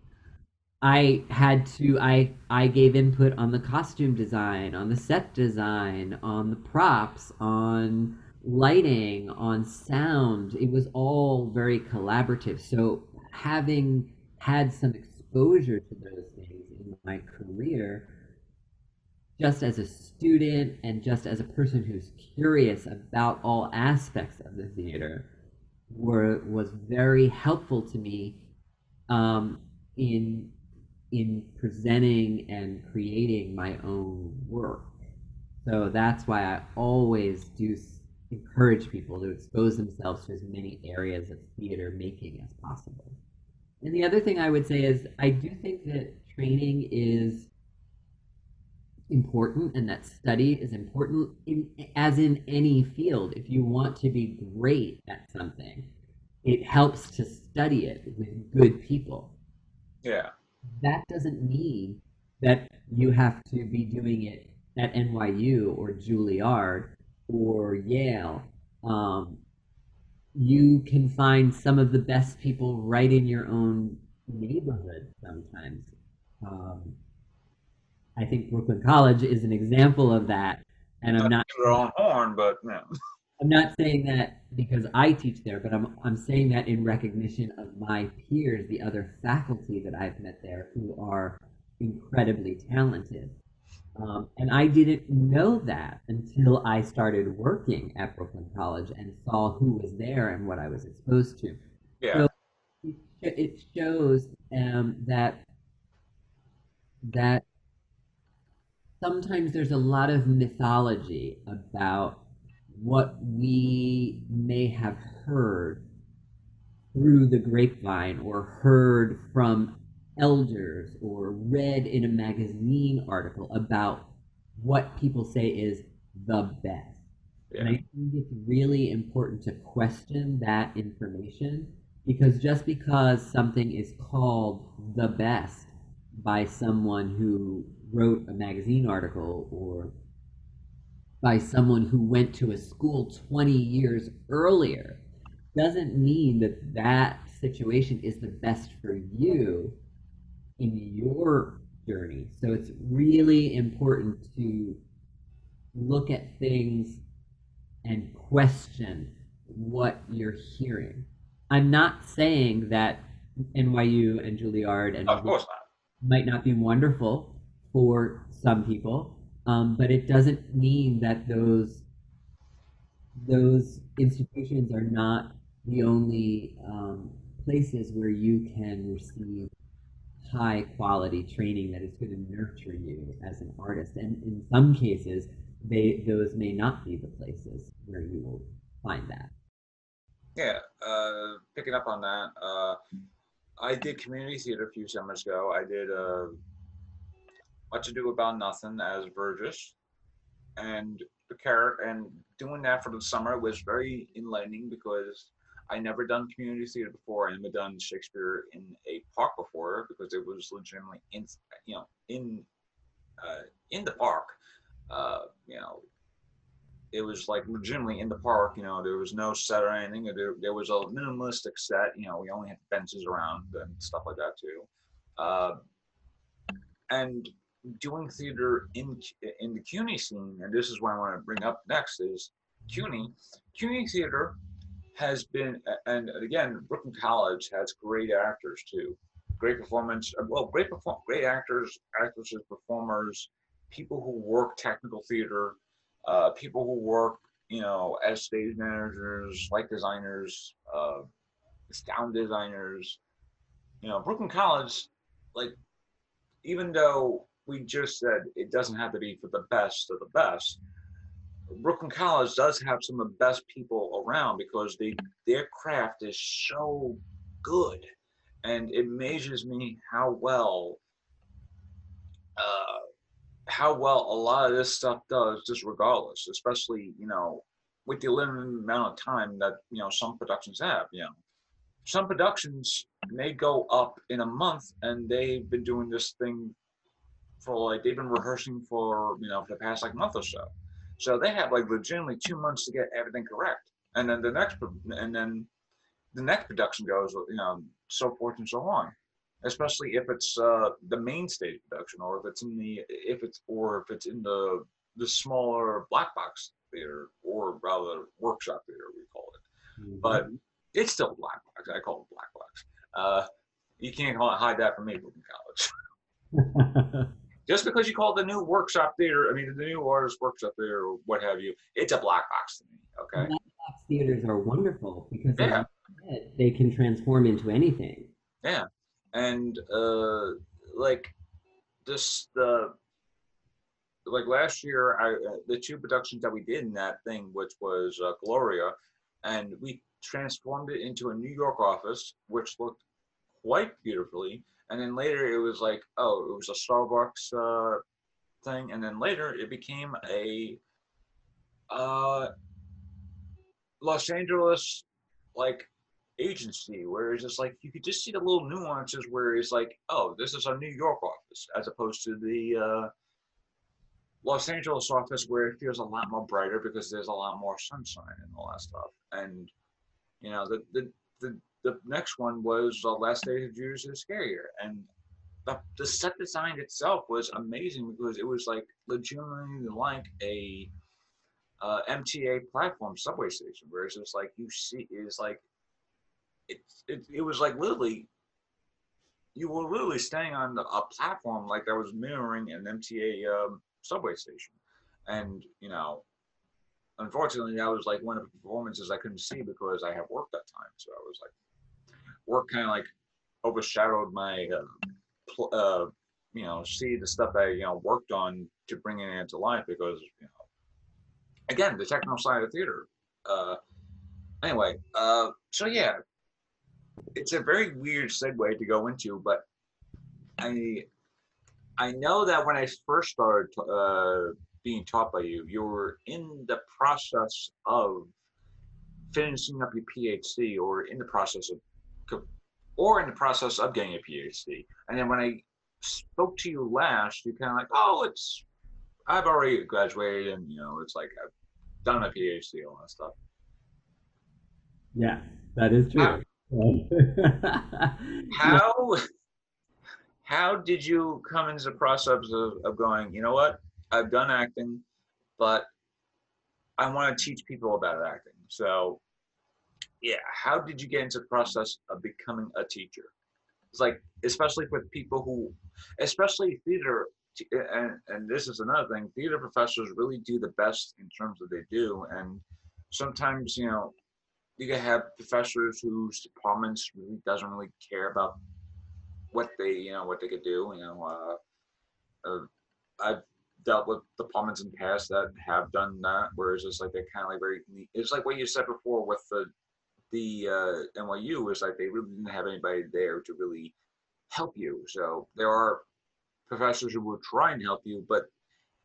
I had to, I, I gave input on the costume design, on the set design, on the props, on lighting, on sound. It was all very collaborative. So having had some exposure to those things in my career, just as a student and just as a person who's curious about all aspects of the theater were was very helpful to me um, in in presenting and creating my own work. So that's why I always do encourage people to expose themselves to as many areas of theater making as possible. And the other thing I would say is I do think that training is important and that study is important in, as in any field if you want to be great at something it helps to study it with good people Yeah. that doesn't mean that you have to be doing it at NYU or Juilliard or Yale. Um, you can find some of the best people right in your own neighborhood sometimes. Um, I think Brooklyn College is an example of that, and I'm not Their own horn, but no. (laughs) I'm not saying that because I teach there, but I'm I'm saying that in recognition of my peers, the other faculty that I've met there, who are incredibly talented. Um, and I didn't know that until I started working at Brooklyn College and saw who was there and what I was exposed to. Yeah. it, it shows um, that that sometimes there's a lot of mythology about what we may have heard through the grapevine or heard from elders or read in a magazine article about what people say is the best. And I think it's really important to question that information because just because something is called the best by someone who wrote a magazine article or by someone who went to a school 20 years earlier doesn't mean that that situation is the best for you in your journey. So it's really important to look at things and question what you're hearing. I'm not saying that NYU and Juilliard and Of course not. might not be wonderful for some people, um, but it doesn't mean that those those institutions are not the only um, places where you can receive high quality training that is going to nurture you as an artist. And in some cases, they those may not be the places where you will find that. Yeah, uh, picking up on that, uh, I did community theater a few summers ago. I did uh, Much Ado About Nothing as Verges, and the character, and doing that for the summer was very enlightening because I never done community theater before. I never done Shakespeare in a park before because it was legitimately in, you know, in, uh, in the park. Uh, you know, it was like legitimately in the park. You know, there was no set or anything. There, there was a minimalistic set. You know, we only had fences around and stuff like that too. Uh, and doing theater in in the CUNY scene, and this is what I want to bring up next is CUNY. CUNY theater has been, and again, Brooklyn College has great actors too. Great performance, uh, well, great perform, great actors, actresses, performers, people who work technical theater, uh, people who work, you know, as stage managers, light designers, uh, sound designers. You know, Brooklyn College, like, even though we just said it doesn't have to be for the best of the best, Brooklyn College does have some of the best people around because they their craft is so good, and it amazes me how well uh, how well a lot of this stuff does, just regardless. Especially you know with the limited amount of time that you know some productions have. You know, some productions may go up in a month, and they've been doing this thing for like they've been rehearsing for you know for the past like month or so so they have like legitimately two months to get everything correct, and then the next and then the next production goes, you know, so forth and so on. Especially if it's uh, the main stage production, or if it's in the if it's or if it's in the the smaller black box theater, or rather workshop theater, we call it. Mm-hmm. But it's still black box. I call it black box. Uh, you can't call it hide that from me, in College. (laughs) just because you call the new workshop theater, I mean the new artist workshop theater or what have you, it's a black box to me. Okay. Black box theaters are wonderful because yeah. they can transform into anything. Yeah, and uh, like just the like last year, I uh, the two productions that we did in that thing, which was uh, Gloria, and we transformed it into a New York office, which looked quite beautifully and then later it was like oh it was a starbucks uh, thing. And then later it became a uh, los angeles like agency where it's just like you could just see the little nuances where it's like oh this is a new york office as opposed to the uh, los angeles office where it feels a lot more brighter because there's a lot more sunshine and all that stuff. And you know the the, the the next one was the last days of Judas Iscariot, and the, the set design itself was amazing because it was like legitimately like a uh, MTA platform subway station, where it's just like you see is like it, it it was like literally you were literally staying on a platform like that was mirroring an MTA um, subway station, and you know unfortunately, that was like one of the performances I couldn't see because I had work that time. So I was like, work kind of like overshadowed my, uh, uh, you know, see the stuff I, you know, worked on to bring it into life because, you know, again, the technical side of theater. Uh, anyway, uh, so yeah, it's a very weird segue to go into, but I, I know that when I first started uh, being taught by you, you were in the process of finishing up your PhD or in the process of or in the process of getting a PhD. And then when I spoke to you last, you kind of like, oh, it's I've already graduated, and you know, it's like I've done a PhD, all that stuff. Yeah, that is true. (laughs) How how did you come into the process of, of going? You know what? I've done acting, but I want to teach people about acting. So yeah, how did you get into the process of becoming a teacher? It's like, especially with people who, especially theater, and, and this is another thing, theater professors really do the best in terms of they do. And sometimes, you know, you can have professors whose departments really doesn't really care about what they you know what they could do. You know, uh, uh, I've dealt with departments in the past that have done that, where it's like they're kind of like very. It's like what you said before with the the uh, NYU was like they really didn't have anybody there to really help you. So there are professors who will try and help you, but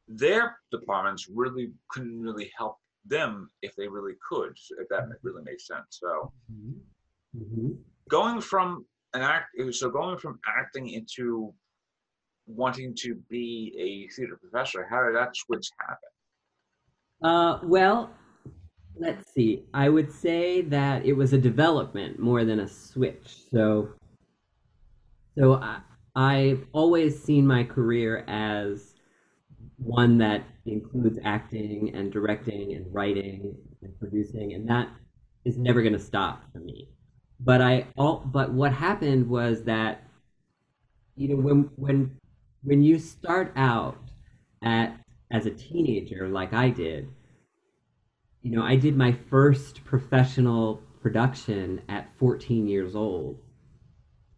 their departments really couldn't really help them if they really could, if that really makes sense. So Mm-hmm. Mm-hmm. going from an act, so going from acting into wanting to be a theater professor, how did that switch happen? Uh, well, let's see. I would say that it was a development more than a switch. So, so I, I've always seen my career as one that includes acting and directing and writing and producing, and that is never going to stop for me. But I all but what happened was that you know when when when you start out at as a teenager like I did, you know, I did my first professional production at 14 years old.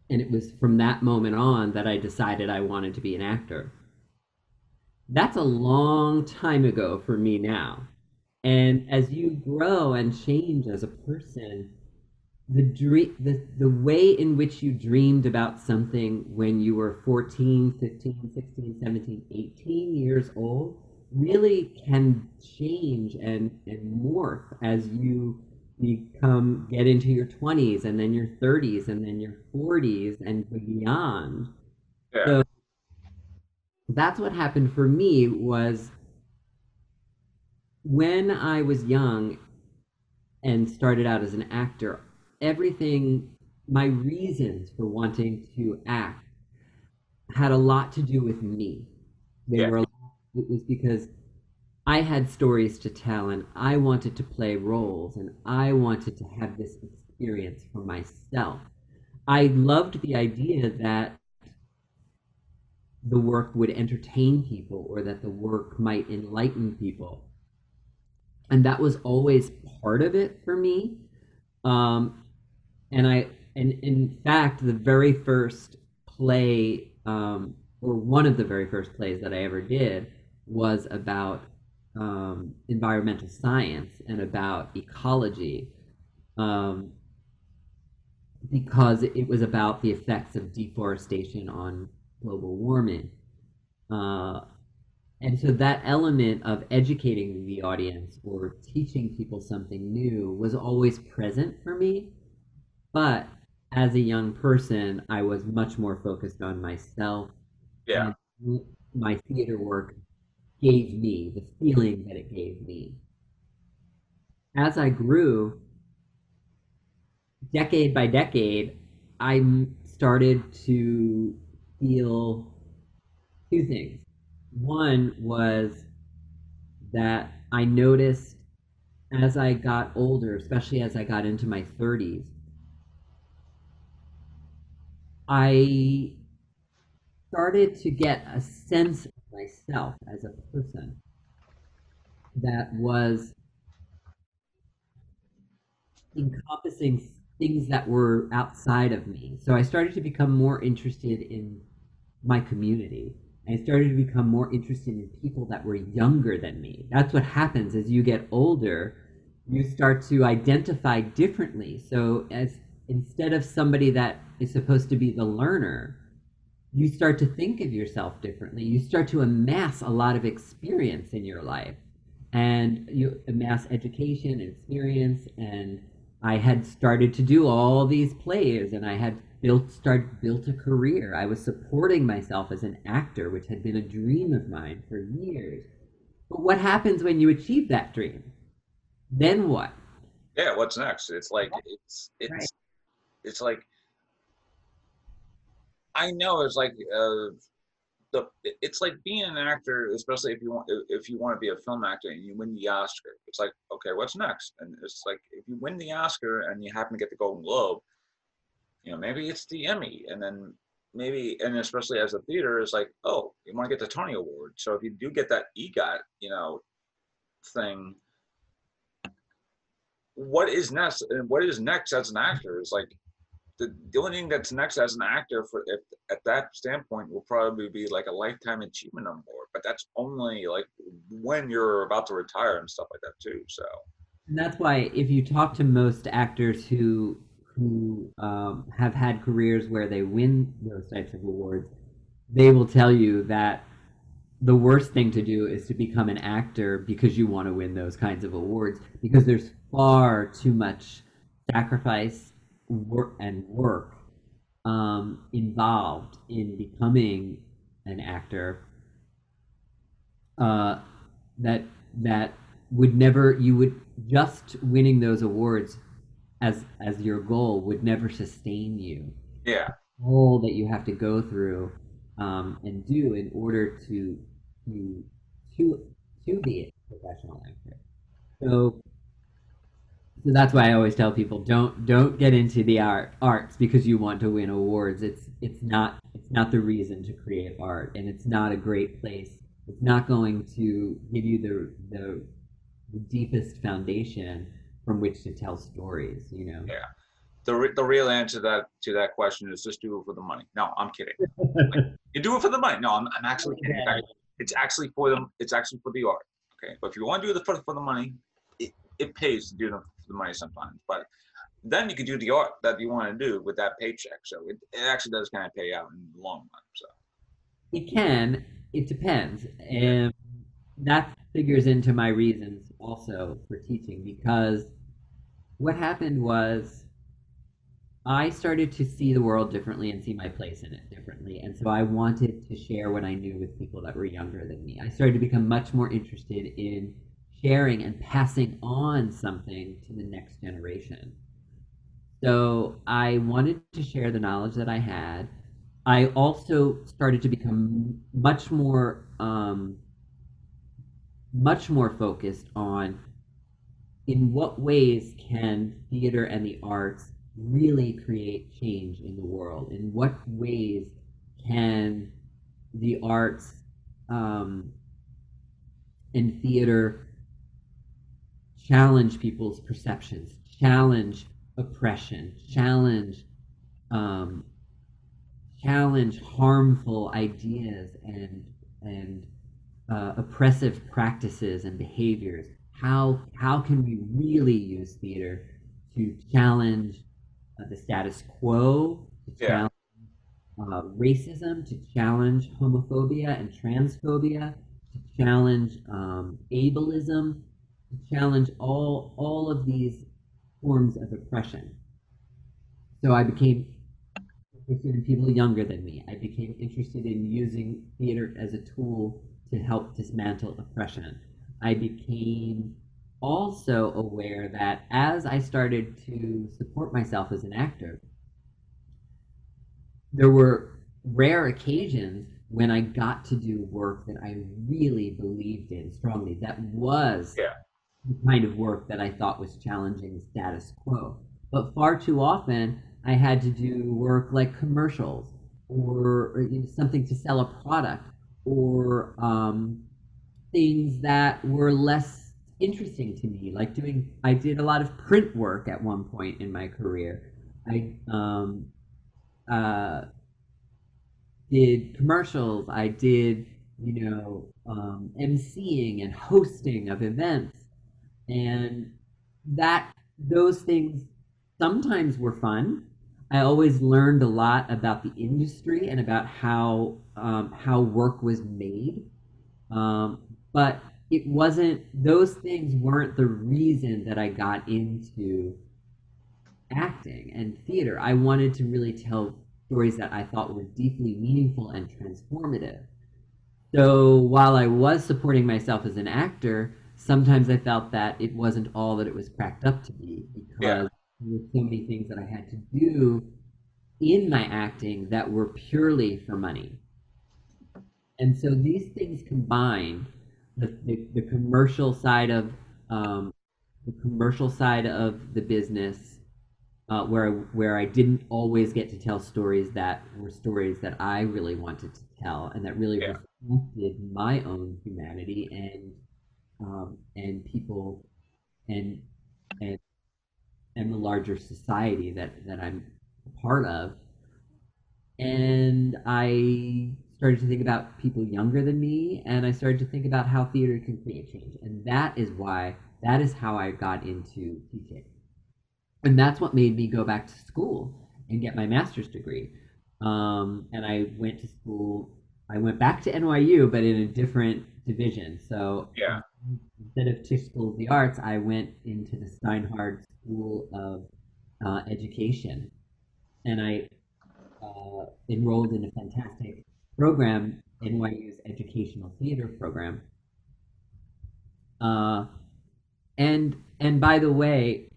And it was from that moment on that I decided I wanted to be an actor. That's a long time ago for me now. And as you grow and change as a person, the dream the, the way in which you dreamed about something when you were 14 15 16 17 18 years old really can change and, and morph as you become get into your 20s and then your 30s and then your 40s and beyond Yeah. so that's what happened for me was when i was young and started out as an actor everything my reasons for wanting to act had a lot to do with me they Yeah. were it was because i had stories to tell and i wanted to play roles and i wanted to have this experience for myself. I loved the idea that the work would entertain people or that the work might enlighten people. And that was always part of it for me. Um, and I and in fact the very first play um, or one of the very first plays that I ever did was about um, environmental science and about ecology um, because it was about the effects of deforestation on global warming uh, and so that element of educating the audience or teaching people something new was always present for me but as a young person, I was much more focused on myself. Yeah. And my theater work gave me the feeling that it gave me. As I grew, decade by decade, I started to feel two things. One was that I noticed as I got older, especially as I got into my 30s, I started to get a sense myself as a person that was encompassing things that were outside of me. So I started to become more interested in my community. I started to become more interested in people that were younger than me. That's what happens as you get older. You start to identify differently. So as instead of somebody that is supposed to be the learner, you start to think of yourself differently. You start to amass a lot of experience in your life. And you amass education and experience. And I had started to do all these plays and I had built start built a career. I was supporting myself as an actor, which had been a dream of mine for years. But what happens when you achieve that dream? Then what? Yeah. What's next? It's like it's it's Right. it's like I know it's like uh, the it's like being an actor, especially if you want if you want to be a film actor and you win the Oscar. It's like okay, what's next? And it's like if you win the Oscar and you happen to get the Golden Globe, you know maybe it's the Emmy, and then maybe and especially as a theater, it's like oh you want to get the Tony Award. So if you do get that EGOT, you know, thing. what is next? And what is next as an actor is like the, the only thing that's next as an actor for if, at that standpoint will probably be like a lifetime achievement award, but that's only like when you're about to retire and stuff like that too. So and that's why if you talk to most actors who who um, have had careers where they win those types of awards, they will tell you that the worst thing to do is to become an actor because you want to win those kinds of awards because there's far too much sacrifice work and work um, involved in becoming an actor uh, that that would never you would just winning those awards as as your goal would never sustain you. Yeah. All that you have to go through um, and do in order to to to to be a professional actor. So so that's why I always tell people don't don't get into the art arts because you want to win awards. It's it's not it's not the reason to create art, and it's not a great place. It's not going to give you the the, the deepest foundation from which to tell stories. You know. Yeah. The, re- the real answer to that to that question is just do it for the money. No, I'm kidding. like, (laughs) you do it for the money. No, I'm, I'm actually kidding. It's actually for them. It's actually for the art. Okay, but if you want to do it for, for the money, it, it pays to do them the money sometimes. But then you could do the art that you want to do with that paycheck. So it, it actually does kind of pay out in the long run. So it can. It depends, and that figures into my reasons also for teaching because what happened was I started to see the world differently and see my place in it differently. And so I wanted to share what I knew with people that were younger than me. I started to become much more interested in sharing and passing on something to the next generation. So I wanted to share the knowledge that I had. I also started to become much more um, much more focused on in what ways can theater and the arts really create change in the world? In what ways can the arts um, and theater challenge people's perceptions, challenge oppression, challenge um, challenge harmful ideas and and uh, oppressive practices and behaviors. How how can we really use theater to challenge uh, the status quo, to Yeah. challenge uh, racism, to challenge homophobia and transphobia, to challenge um, ableism, to challenge all all of these forms of oppression. So I became interested in people younger than me. I became interested in using theater as a tool to help dismantle oppression. I became also aware that as I started to support myself as an actor, there were rare occasions when I got to do work that I really believed in strongly. That was Yeah. The kind of work that I thought was challenging status quo. But far too often, I had to do work like commercials or, or, you know, something to sell a product or um, things that were less interesting to me, like doing. I did a lot of print work at one point in my career. I um, uh, did commercials. I did, you know, um, emceeing and hosting of events, and that those things sometimes were fun. I always learned a lot about the industry and about how um, how work was made, um, but it wasn't. Those things weren't the reason that I got into acting and theater. I wanted to really tell stories that I thought were deeply meaningful and transformative. So while I was supporting myself as an actor, sometimes I felt that it wasn't all that it was cracked up to be because Yeah. there were so many things that I had to do in my acting that were purely for money. And so these things combined, the, the, the commercial side of um, the commercial side of the business, uh, where I, where I didn't always get to tell stories that were stories that I really wanted to tell and that really Yeah. reflected my own humanity and um, and people and and and the larger society that that I'm part of. And I started to think about people younger than me, and I started to think about how theater can create change. And that is why that is how I got into teaching. And that's what made me go back to school and get my master's degree. Um, and I went to school. I went back to NYU, but in a different division. So Yeah. Instead of Tisch School of the Arts, I went into the Steinhardt School of uh, Education, and I uh, enrolled in a fantastic program, NYU's Educational Theater Program. Uh, and and by the way,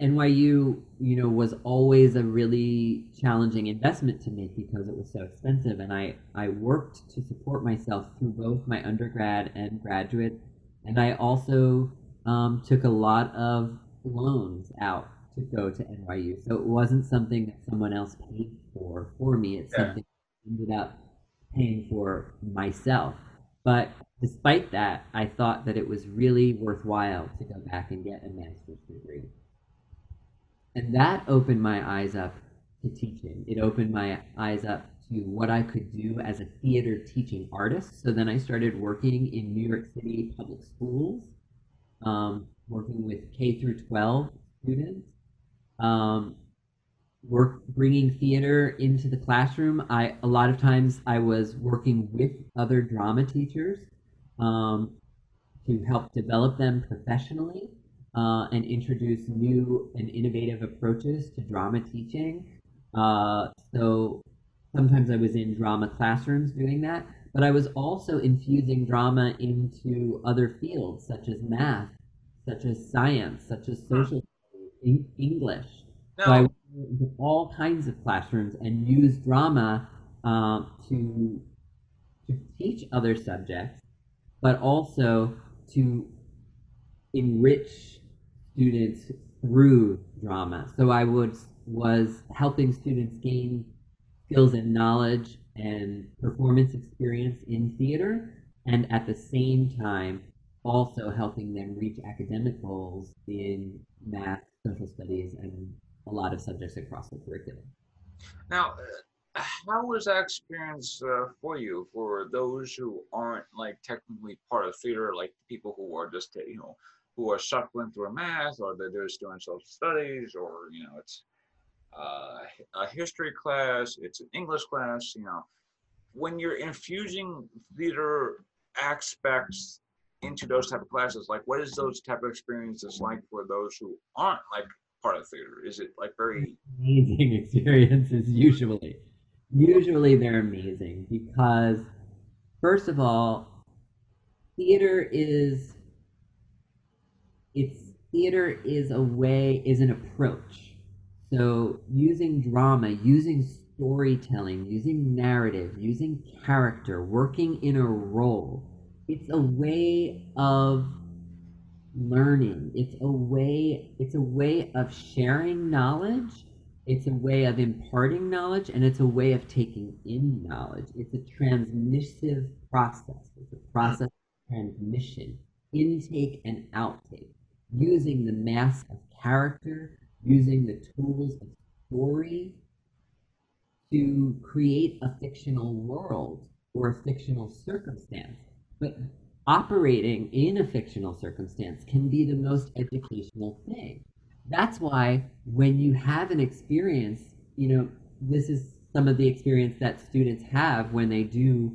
NYU, you know, was always a really challenging investment to make because it was so expensive, and I I worked to support myself through both my undergrad and graduate, and I also um, took a lot of loans out to go to NYU. So it wasn't something that someone else paid for for me. It's Yeah. something I ended up paying for myself. But despite that, I thought that it was really worthwhile to go back and get a master's degree. And that opened my eyes up to teaching. It opened my eyes up to what I could do as a theater teaching artist. So then I started working in New York City public schools, um, working with K through 12 students, um, work bringing theater into the classroom. I a lot of times I was working with other drama teachers um, to help develop them professionally uh, and introduce new and innovative approaches to drama teaching. Uh, so sometimes I was in drama classrooms doing that, but I was also infusing drama into other fields such as math, such as science, such as social studies, en- English. So I went into all kinds of classrooms and used drama um, to to teach other subjects, but also to enrich students through drama. So I would was helping students gain skills and knowledge and performance experience in theater, and at the same time also helping them reach academic goals in math, social studies, and a lot of subjects across the curriculum. now, uh, how was that experience uh, for you? For those who aren't like technically part of theater, like people who are just you know who are shuffling through math, or they're just doing social studies, or you know it's uh, a history class, it's an English class. You know, when you're infusing theater aspects into those type of classes, like what is those type of experiences like for those who aren't like part of theater? Is it like very amazing (laughs) experiences usually usually they're amazing because first of all theater is it's theater is a way is an approach. So using drama using storytelling using narrative using character working in a role it's a way of learning. It's a way it's a way of sharing knowledge. It's a way of imparting knowledge and it's a way of taking in knowledge. It's a transmissive process. It's a process of transmission intake and outtake using the mask of character using the tools of story to create a fictional world or a fictional circumstance but operating in a fictional circumstance can be the most educational thing. That's why when you have an experience, you know, this is some of the experience that students have when they do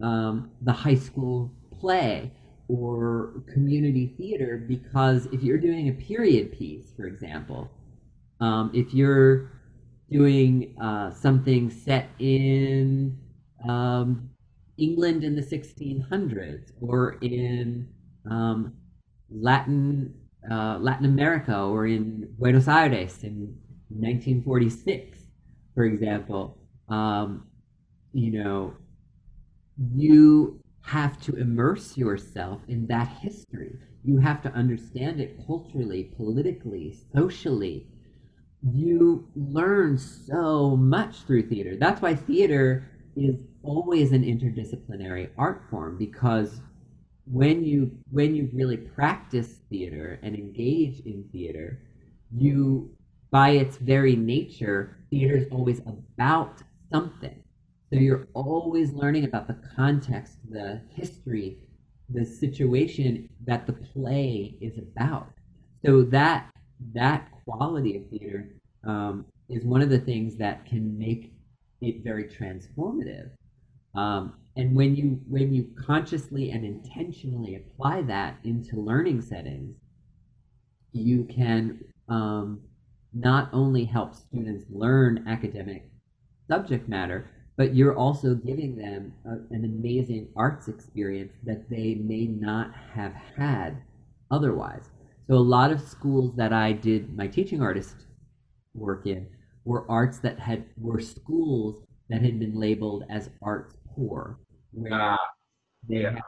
um, the high school play or community theater, because if you're doing a period piece, for example, um, if you're doing uh, something set in um, England in the 1600s or in um, Latin uh, Latin America or in Buenos Aires in 1946, for example, um, you know, you have to immerse yourself in that history. You have to understand it culturally, politically, socially. You learn so much through theater. That's why theater is always an interdisciplinary art form because when you when you really practice theater and engage in theater, you by its very nature, theater is always about something. So you're always learning about the context, the history, the situation that the play is about. So that that quality of theater um, is one of the things that can make it very transformative. Um, and when you when you consciously and intentionally apply that into learning settings, you can um, not only help students learn academic subject matter, but you're also giving them a, an amazing arts experience that they may not have had otherwise. So a lot of schools that I did my teaching artist work in were arts that had were schools that had been labeled as arts poor, where Ah, they yeah. had,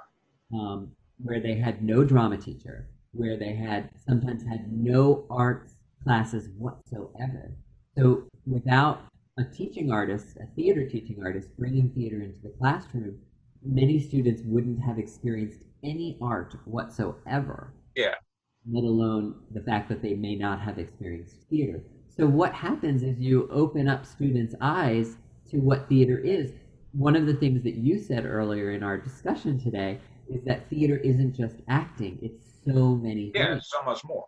um, where they had no drama teacher, where they had sometimes had no arts classes whatsoever. So without a teaching artist, a theater teaching artist, bringing theater into the classroom, many students wouldn't have experienced any art whatsoever. Yeah. Let alone the fact that they may not have experienced theater. So what happens is you open up students' eyes to what theater is. One of the things that you said earlier in our discussion today is that theater isn't just acting, it's so many Yeah, things so much more.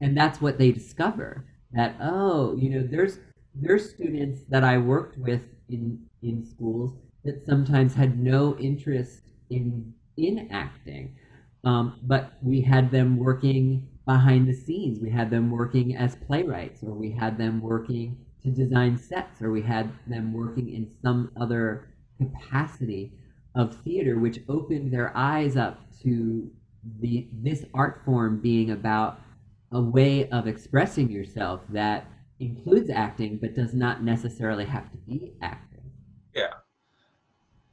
and that's what they discover that oh you know there's there's students that i worked with in in schools that sometimes had no interest in in acting. Um, but we had them working behind the scenes. We had them working as playwrights or we had them working to design sets or we had them working in some other capacity of theater which opened their eyes up to the this art form being about a way of expressing yourself that includes acting but does not necessarily have to be acting. Yeah.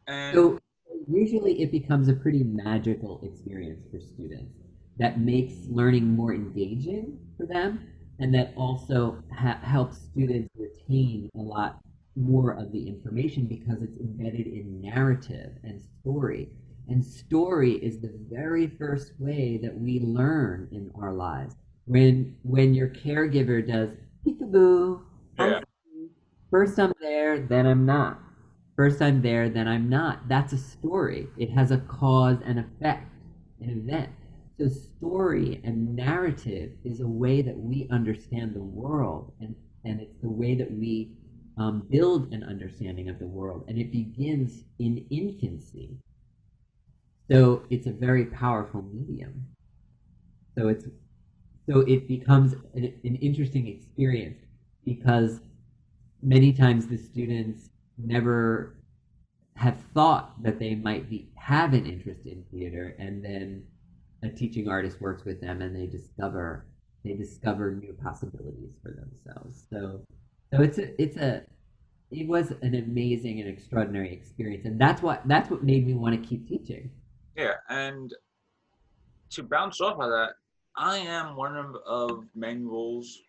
And So usually it becomes a pretty magical experience for students that makes learning more engaging for them and that also ha- helps students retain a lot more of the information because it's embedded in narrative and story. And story is the very first way that we learn in our lives. When when your caregiver does peekaboo, Yeah. first I'm there, then I'm not. First I'm there, then I'm not. That's a story. It has a cause and effect, an event. So story and narrative is a way that we understand the world, and and it's the way that we um, build an understanding of the world, and it begins in infancy. So it's a very powerful medium. So it's so it becomes an, an interesting experience because many times the students never have thought that they might be have an interest in theater and then a teaching artist works with them and they discover they discover new possibilities for themselves. So so it's a it's a it was an amazing and extraordinary experience and that's what that's what made me want to keep teaching. Yeah, and to bounce off of that, I am one of, of Manuel's.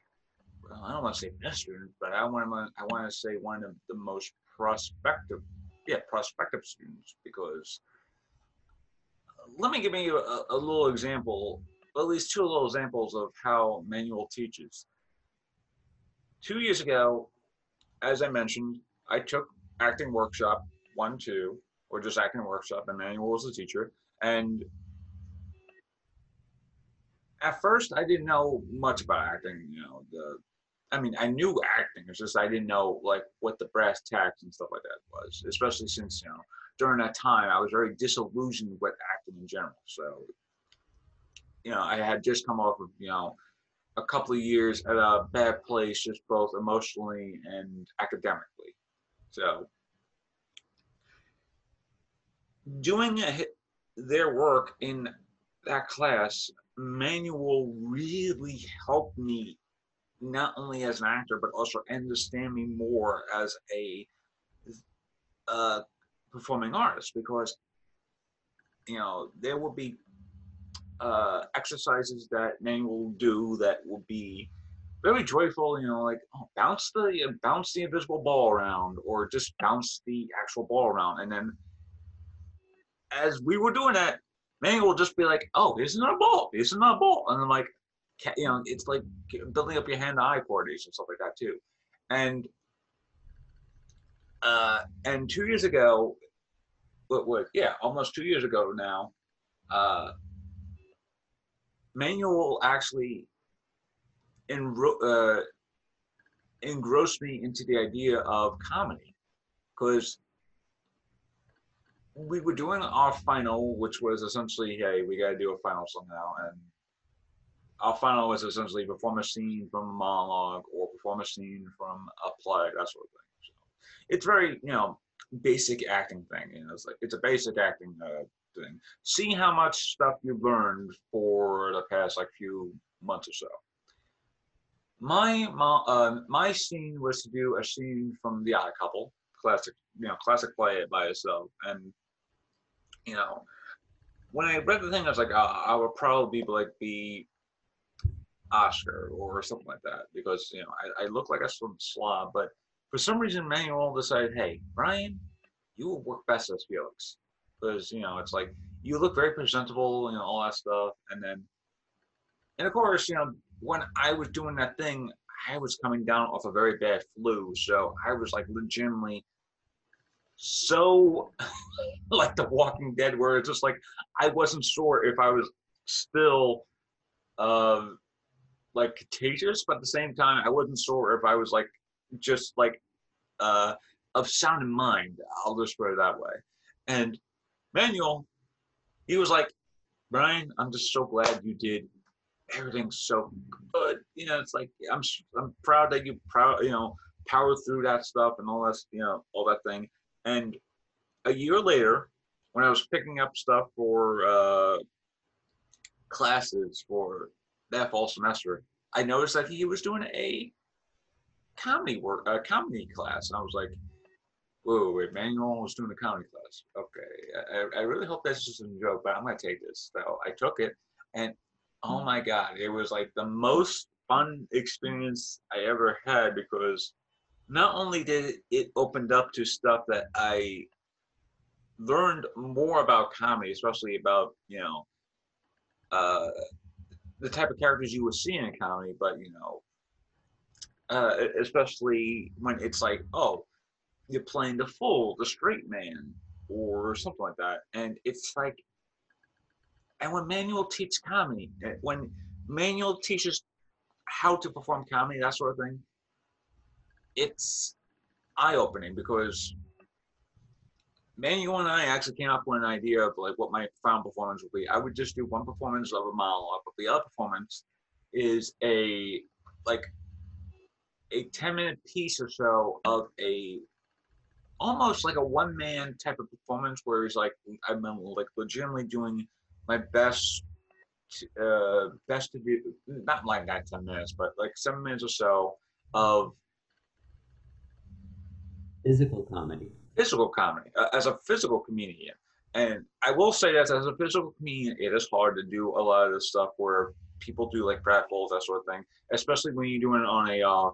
Well, I don't want to say best students, but I want to I want to say one of the most prospective, yeah, prospective students because. Uh, let me give you a, a little example, at least two little examples of how Manuel teaches. Two years ago, as I mentioned, I took acting workshop one, two, or just acting workshop, and Manuel was the teacher. And at first, I didn't know much about acting. You know, the I mean, I knew acting. It's just I didn't know like what the brass tacks and stuff like that was. Especially since you know during that time I was very disillusioned with acting in general. So, you know, I had just come off of you know a couple of years at a bad place, just both emotionally and academically. So, doing a, their work in that class, Manuel really helped me not only as an actor but also understand me more as a uh, performing artist because you know there will be uh, exercises that Manuel will do that will be very joyful. You know, like oh, bounce the bounce the invisible ball around, or just bounce the actual ball around, and then as we were doing that, Manuel will just be like, "Oh, here's a ball. Here's a ball," and I'm like, you know, it's like building up your hand-eye coordination stuff like that too. And uh, and two years ago, what, what? Yeah, almost two years ago now, uh, Manuel actually enro- uh, engrossed me into the idea of comedy because we were doing our final, which was essentially, hey, we got to do a final somehow, and our final was essentially perform a scene from a monologue or perform a scene from a play, that sort of thing. So it's very, you know, basic acting thing. You know, it's like it's a basic acting uh, thing. See how much stuff you've learned for the past like few months or so. My my uh, my scene was to do a scene from The Odd Couple, classic, you know, classic play by itself, and you know, when I read the thing, I was like, oh, I would probably be like be Oscar or something like that because you know I, I look like a slob, but for some reason Manuel decided, hey, Brian, you will work best as Felix. Because you know it's like you look very presentable, you know all that stuff, and then and of course you know when I was doing that thing, I was coming down off a very bad flu, so I was like legitimately so (laughs) like The Walking Dead, where it's just like I wasn't sure if I was still uh, like contagious, but at the same time, I wasn't sure if I was like just like uh, of sound in mind. I'll just put it that way. And Manuel, he was like, Brian, I'm just so glad you did everything so good. You know, it's like I'm I'm proud that you proud you know power through that stuff and all that you know all that thing. And a year later, when I was picking up stuff for uh, classes for that fall semester, I noticed that he was doing a comedy work, a comedy class, and I was like, "Whoa, wait, Manuel was doing a comedy class. Okay, I, I really hope that's just a joke, but I'm gonna take this." So I took it, and oh my god, it was like the most fun experience I ever had because not only did it, opened up to stuff that I learned more about comedy, especially about you know uh, the type of characters you would see in comedy, but you know, uh, especially when it's like, oh, you're playing the fool, the straight man, or something like that, and it's like, and when Manuel teaches comedy, eh, when Manuel teaches how to perform comedy, that sort of thing, it's eye-opening because Manuel and I actually came up with an idea of like what my final performance would be. I would just do one performance of a monologue, but the other performance is a like a 10 minute piece or so of a almost like a one man type of performance where he's like I'm like legitimately doing my best uh best to do not like that 10 minutes but like seven minutes or so of physical comedy physical comedy, uh, as a physical comedian. And I will say that as a physical comedian, it is hard to do a lot of this stuff where people do like pratfalls, that sort of thing, especially when you're doing it on a uh,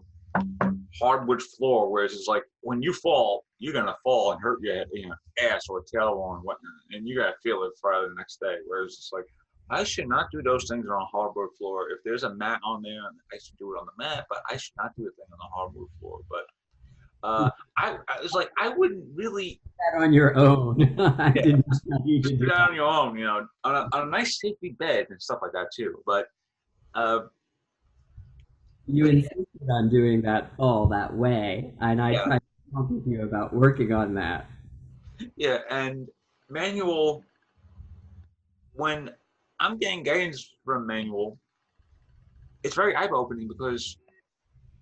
hardwood floor, whereas it's like when you fall, you're gonna fall and hurt your you know, ass or tailbone and whatnot, and you gotta feel it Friday the next day. Whereas it's like I should not do those things on a hardwood floor. If there's a mat on there, I should do it on the mat, but I should not do a thing on the hardwood floor. But uh, I, I, was like, I wouldn't really that on your own. (laughs) I yeah, did not you do that on your own, you know, on a, on a nice safety bed and stuff like that too. But uh, you insisted on doing that all that way, and I yeah. tried to talk with you about working on that. Yeah, and Manuel, when I'm getting gains from Manuel, it's very eye opening because,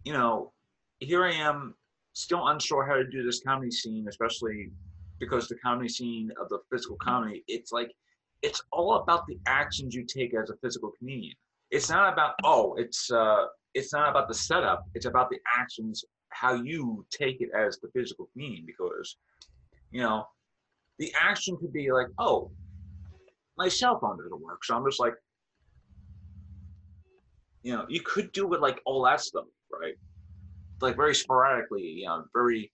you know, here I am still unsure how to do this comedy scene, especially because the comedy scene of the physical comedy, it's like it's all about the actions you take as a physical comedian. It's not about oh, it's uh, it's not about the setup. It's about the actions, how you take it as the physical comedian. Because you know, the action could be like oh, my cell phone doesn't work, so I'm just like, you know, you could do it like all that stuff, right? Like very sporadically, you know, very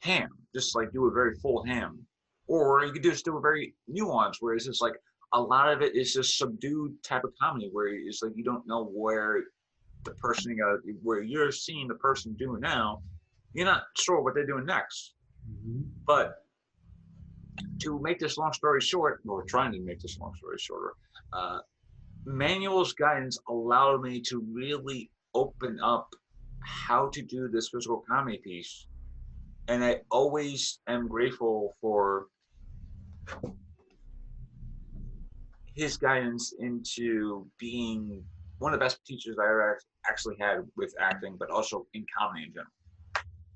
ham, just like do a very full ham. Or you could just do a very nuanced, where it's just like, a lot of it is just subdued type of comedy where it's like you don't know where the person uh, where you're seeing the person doing now, you're not sure what they're doing next. Mm-hmm. But to make this long story short, or trying to make this long story shorter, uh, Manuel's guidance allowed me to really open up how to do this physical comedy piece. And I always am grateful for his guidance into being one of the best teachers I ever actually had with acting, but also in comedy in general.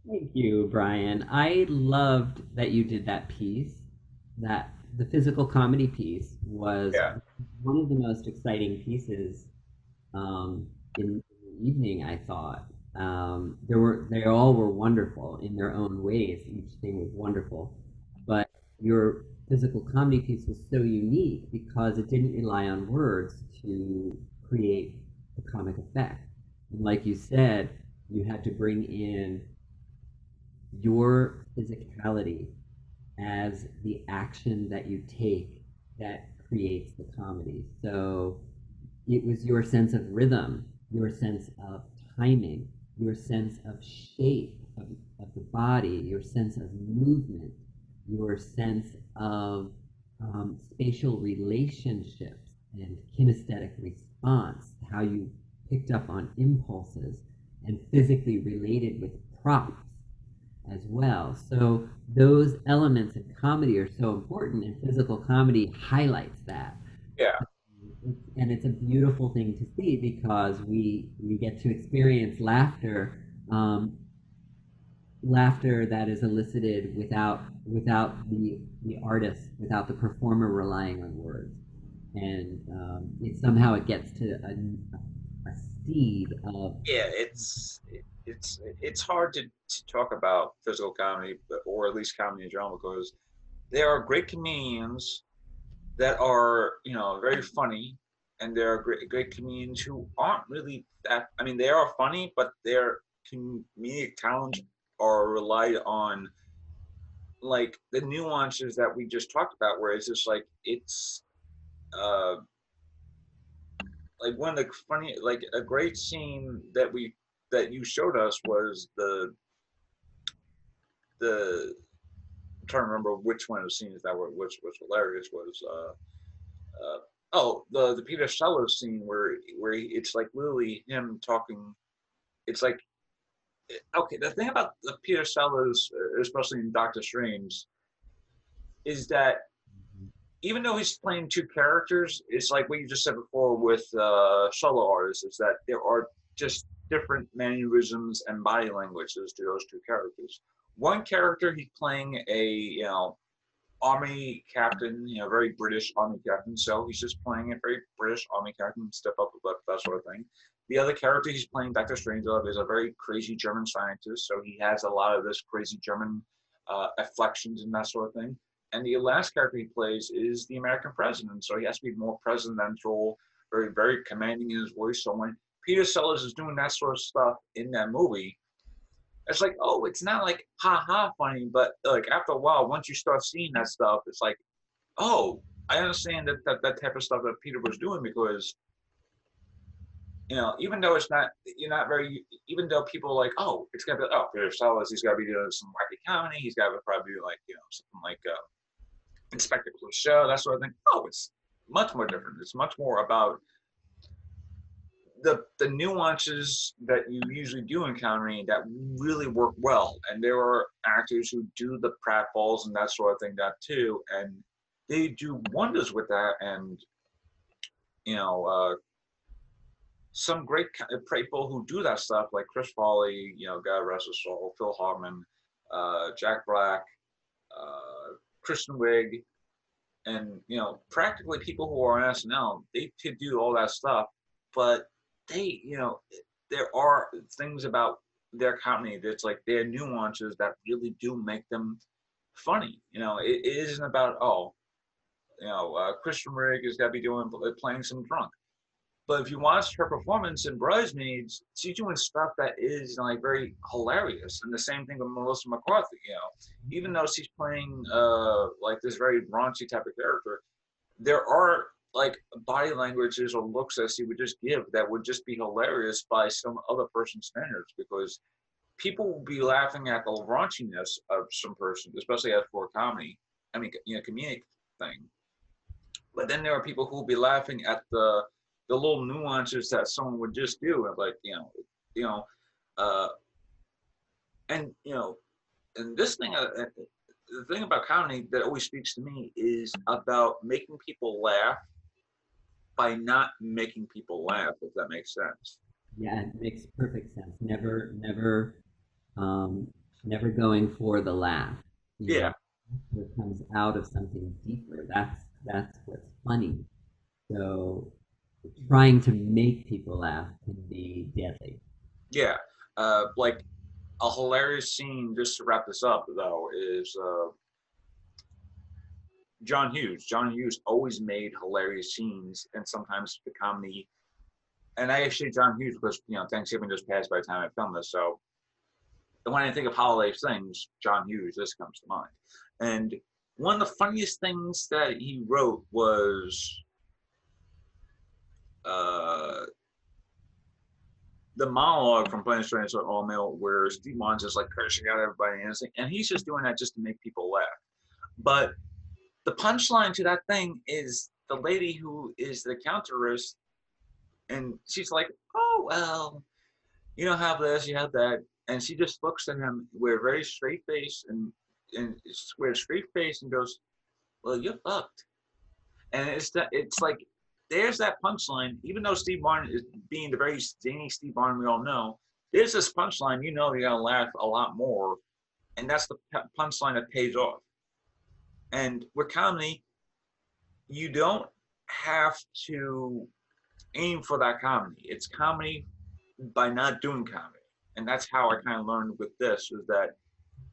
Thank you, Brian. I loved that you did that piece. That the physical comedy piece was yeah. one of the most exciting pieces um, in the evening. I thought um, there were they all were wonderful in their own ways. Each thing was wonderful, but your physical comedy piece was so unique because it didn't rely on words to create the comic effect. And like you said, you had to bring in your physicality as the action that you take that creates the comedy. So it was your sense of rhythm, your sense of timing, your sense of shape of, of the body, your sense of movement, your sense of um, spatial relationships and kinesthetic response, how you picked up on impulses and physically related with props as well. So those elements of comedy are so important, and physical comedy highlights that. Yeah. And it's a beautiful thing to see because we we get to experience laughter, um, laughter that is elicited without without the the artist, without the performer relying on words, and um, it somehow it gets to a, a seed of yeah, it's it's it's hard to, to talk about physical comedy, or at least comedy in general, because there are great comedians that are you know very funny, and there are great great comedians who aren't really that. I mean, they are funny, but their comedic talents are relied on like the nuances that we just talked about, where it's just like it's uh like one of the funny like a great scene that we that you showed us was the the trying to remember which one of the scenes that were which was hilarious was uh, uh, oh the the Peter Sellers scene where where he, it's like literally him talking it's like okay the thing about the Peter Sellers especially in Doctor Strange is that even though he's playing two characters, it's like what you just said before with uh, solo artists, is that there are just different mannerisms and body languages to those two characters. One character, he's playing a you know army captain, you know, very British army captain. So he's just playing a very British army captain, step up, that sort of thing. The other character he's playing, Doctor Strangelove, is a very crazy German scientist. So he has a lot of this crazy German uh, and that sort of thing. And the last character he plays is the American president. So he has to be more presidential, very, very commanding in his voice. So when Peter Sellers is doing that sort of stuff in that movie, it's like, oh, it's not like ha ha funny, but like after a while, once you start seeing that stuff, it's like, oh, I understand that that, that type of stuff that Peter was doing because, you know, even though it's not, you're not very, even though people are like, oh, it's gonna be, oh, Peter Sellers, he's got to be doing some wacky comedy, he's got to probably be like, you know, something like uh, Inspector Clouseau, that sort of thing. Oh, it's much more different. It's much more about the the nuances that you usually do comedy that really work well. And there are actors who do the pratfalls and that sort of thing that too, and they do wonders with that. And you know, uh, some great people who do that stuff, like Chris Farley, you know, God rest his soul, Phil Hartman, uh, Jack Black, uh, Kristen Wiig, and you know, practically people who are on SNL, they could do all that stuff, but they, you know, there are things about their comedy that's like their nuances that really do make them funny. You know, it, it isn't about oh, you know, uh, Kristen Wiig has got to be doing playing some drunk. But if you watch her performance in Bridesmaids, she's doing stuff that is like very hilarious. And the same thing with Melissa McCarthy. You know, even though she's playing uh, like this very raunchy type of character, there are like body languages or looks that he would just give that would just be hilarious by some other person's standards because people will be laughing at the raunchiness of some person, especially as for comedy. I mean, you know, comedic thing. But then there are people who will be laughing at the the little nuances that someone would just do, and like you know, you know, uh, and you know, and this thing, uh, uh, the thing about comedy that always speaks to me is about making people laugh by not making people laugh. If that makes sense. Yeah, it makes perfect sense. Never, never, um, never going for the laugh. you Yeah. know, It comes out of something deeper. That's that's what's funny. So trying to make people laugh can be deadly. Yeah, uh, like a hilarious scene. Just to wrap this up, though, is uh, John Hughes. John Hughes always made hilarious scenes, and sometimes the comedy. And I actually, John Hughes because you know Thanksgiving just passed by the time I filmed this, so. When I think of holiday things, John Hughes, this comes to mind. And one of the funniest things that he wrote was uh, the monologue from Planet Strange or All Mail, where Steve Martin's just like cursing out everybody and and he's just doing that just to make people laugh. But the punchline to that thing is the lady who is the counterist, and she's like, "Oh well, you don't have this, you have that," and she just looks at him with a very straight face and and with a straight face and goes, "Well, you're fucked," and it's that it's like there's that punchline. Even though Steve Martin is being the very zany Steve Martin we all know, there's this punchline. You know, you're gonna laugh a lot more, and that's the punchline that pays off. And with comedy, you don't have to aim for that comedy. It's comedy by not doing comedy, and that's how I kind of learned with this is that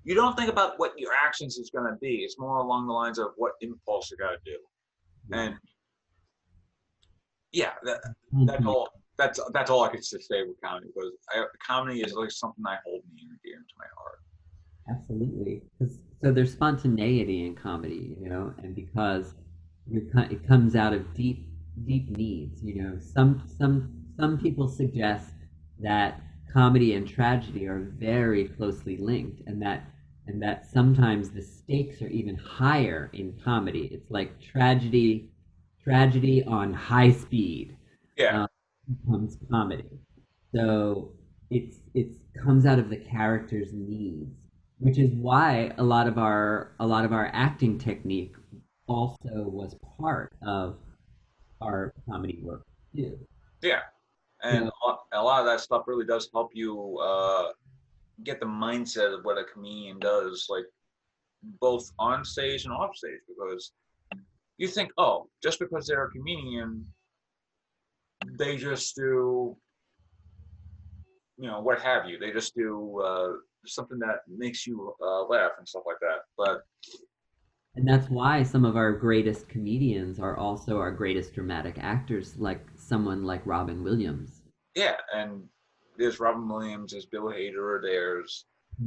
you don't think about what your actions is gonna be. It's more along the lines of what impulse you gotta do, and yeah, that, mm-hmm. that's all. That's that's all I could just say with comedy because I, comedy is like something I hold near and dear to my heart. Absolutely. So there's spontaneity in comedy, you know, and because it comes out of deep, deep needs. You know, some some some people suggest that comedy and tragedy are very closely linked, and that and that sometimes the stakes are even higher in comedy. It's like tragedy, tragedy on high speed Yeah, um, becomes comedy. So it's it's comes out of the character's needs, which is why a lot of our a lot of our acting technique also was part of our comedy work too. yeah, and Yeah. a lot, a lot of that stuff really does help you uh, get the mindset of what a comedian does, like both on stage and off stage, because you think, oh, just because they're a comedian, they just do, you know, what have you. They just do uh, something that makes you uh, laugh and stuff like that. But And that's why some of our greatest comedians are also our greatest dramatic actors, like someone like Robin Williams. yeah, and there's Robin Williams, there's Bill Hader, there's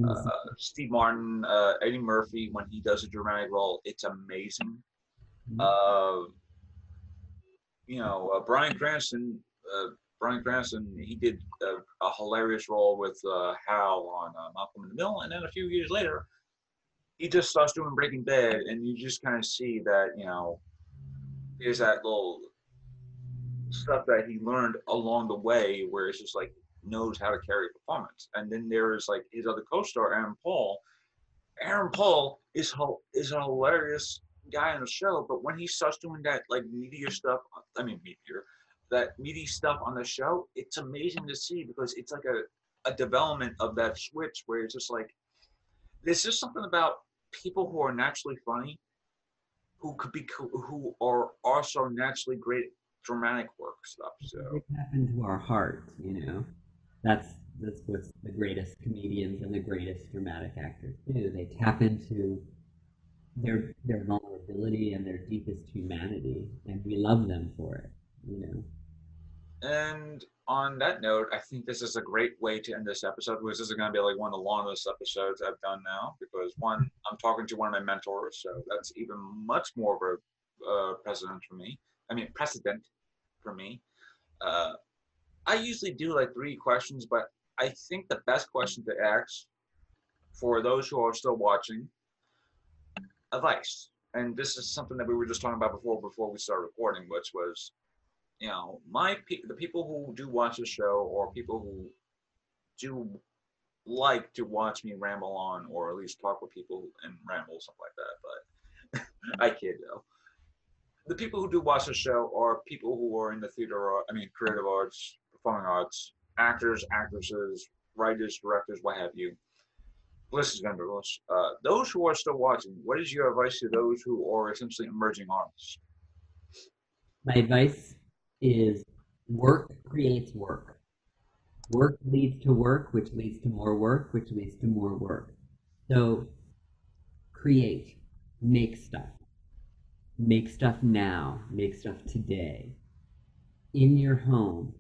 uh, Steve Martin, uh, Eddie Murphy when he does a dramatic role, it's amazing. Uh, you know, uh, Bryan Cranston, uh, Bryan Cranston, he did a, a hilarious role with uh, Hal on uh, Malcolm in the Middle, and then a few years later, he just starts doing Breaking Bad, and you just kind of see that you know, there's that little stuff that he learned along the way, where it's just like knows how to carry a performance, and then there's like his other co-star Aaron Paul. Aaron Paul is is a hilarious guy on the show, but when he starts doing that like meteor stuff, I mean meteor, that meaty stuff on the show, it's amazing to see because it's like a, a development of that switch where it's just like there's just something about people who are naturally funny, who could be who are also naturally great dramatic work stuff. So they tap into our heart, you know. That's that's what's the greatest comedians and the greatest dramatic actors do. They tap into their their vulnerability and their deepest humanity, and we love them for it. You know. And on that note, I think this is a great way to end this episode because this is going to be like one of the longest episodes I've done now because one, I'm talking to one of my mentors, so that's even much more of uh, precedent for me. I mean, precedent for me. Uh, I usually do like three questions, but I think the best question to ask for those who are still watching advice. And this is something that we were just talking about before before we started recording, which was, you know, my pe- the people who do watch the show or people who do like to watch me ramble on or at least talk with people and ramble stuff like that. But (laughs) I kid though. The people who do watch the show are people who are in the theater, or, I mean, creative arts, performing arts, actors, actresses, writers, directors, what have you listeners members, uh, those who are still watching, what is your advice to those who are essentially emerging artists? My advice is work creates work. Work leads to work, which leads to more work, which leads to more work. So create, make stuff. Make stuff now, make stuff today. In your home,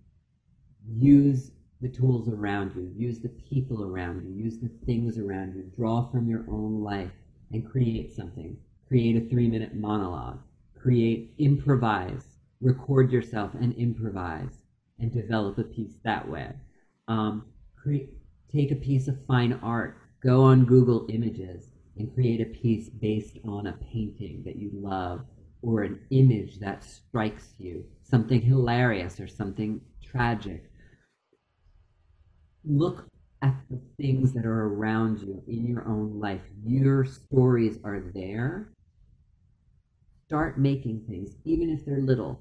use the tools around you, use the people around you, use the things around you, draw from your own life and create something. Create a three minute monologue, create, improvise, record yourself and improvise and develop a piece that way. Um, take a piece of fine art, go on Google Images and create a piece based on a painting that you love or an image that strikes you, something hilarious or something tragic look at the things that are around you in your own life. Your stories are there. Start making things, even if they're little.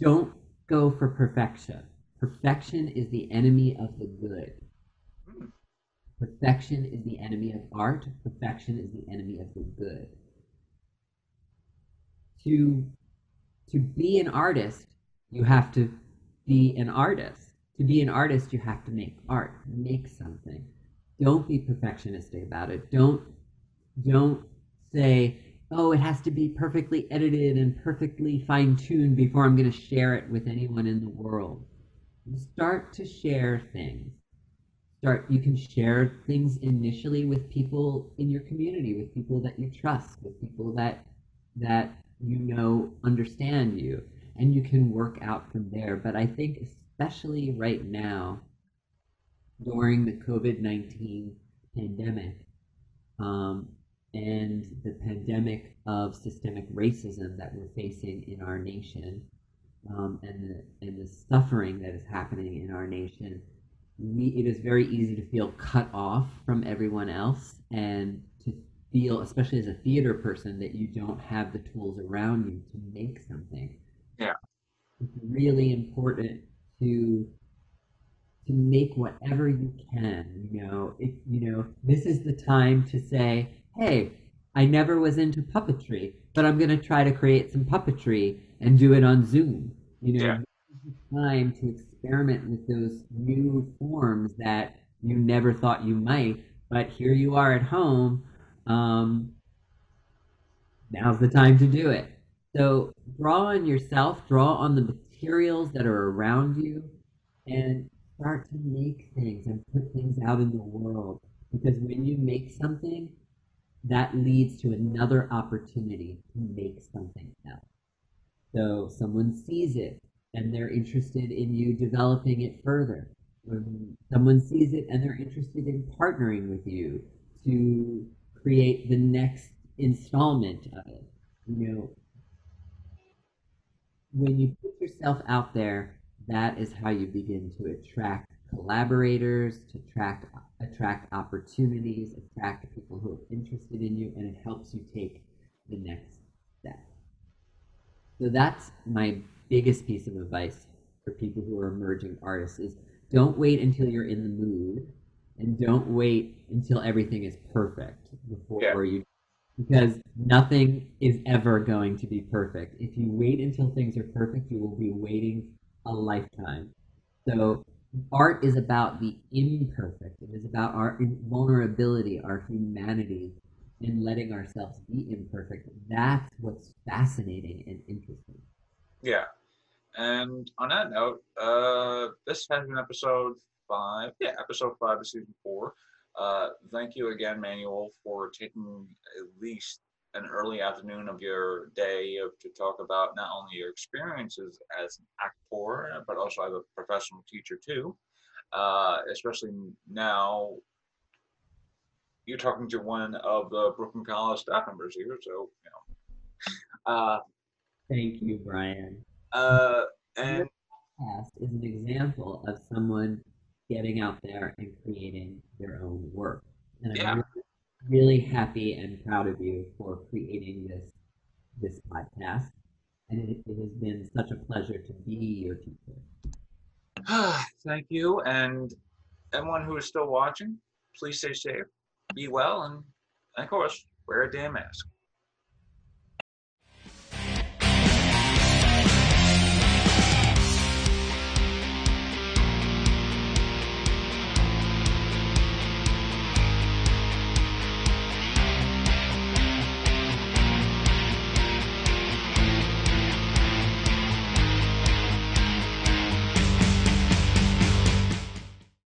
Don't go for perfection. Perfection is the enemy of the good. Perfection is the enemy of art. Perfection is the enemy of the good. To, to be an artist, you have to be an artist to be an artist, you have to make art, make something. Don't be perfectionistic about it. Don't don't say, oh, it has to be perfectly edited and perfectly fine tuned before I'm going to share it with anyone in the world. Start to share things. Start. You can share things initially with people in your community, with people that you trust, with people that that you know understand you, and you can work out from there. But I think especially right now during the COVID 19 pandemic um, and the pandemic of systemic racism that we're facing in our nation um, and, the, and the suffering that is happening in our nation. We, it is very easy to feel cut off from everyone else and to feel, especially as a theater person, that you don't have the tools around you to make something. Yeah. It's really important to to make whatever you can you know if you know this is the time to say hey i never was into puppetry but i'm going to try to create some puppetry and do it on zoom you know yeah. time to experiment with those new forms that you never thought you might but here you are at home um, now's the time to do it so draw on yourself draw on the materials that are around you and start to make things and put things out in the world. Because when you make something, that leads to another opportunity to make something else. So someone sees it and they're interested in you developing it further. When someone sees it and they're interested in partnering with you to create the next installment of it. You know, when you put yourself out there, that is how you begin to attract collaborators, to attract attract opportunities, attract people who are interested in you, and it helps you take the next step. So that's my biggest piece of advice for people who are emerging artists is don't wait until you're in the mood and don't wait until everything is perfect before yeah. you because nothing is ever going to be perfect. If you wait until things are perfect, you will be waiting a lifetime. So art is about the imperfect. It is about our vulnerability, our humanity, and letting ourselves be imperfect. That's what's fascinating and interesting. Yeah. And on that note, uh, this has been episode five. Yeah, episode five of season four. Uh, thank you again, Manuel, for taking at least an early afternoon of your day of, to talk about not only your experiences as an actor, but also as a professional teacher too. Uh, especially now, you're talking to one of the Brooklyn College staff members here, so you know. Uh, Thank you, Brian. uh, and Past is an example of someone getting out there and creating their own work. And Yeah. really, really happy and proud of you for creating this this podcast. And it, it has been such a pleasure to be your teacher. (sighs) thank you, and everyone who is still watching, please stay safe, be well, and, and of course, wear a damn mask.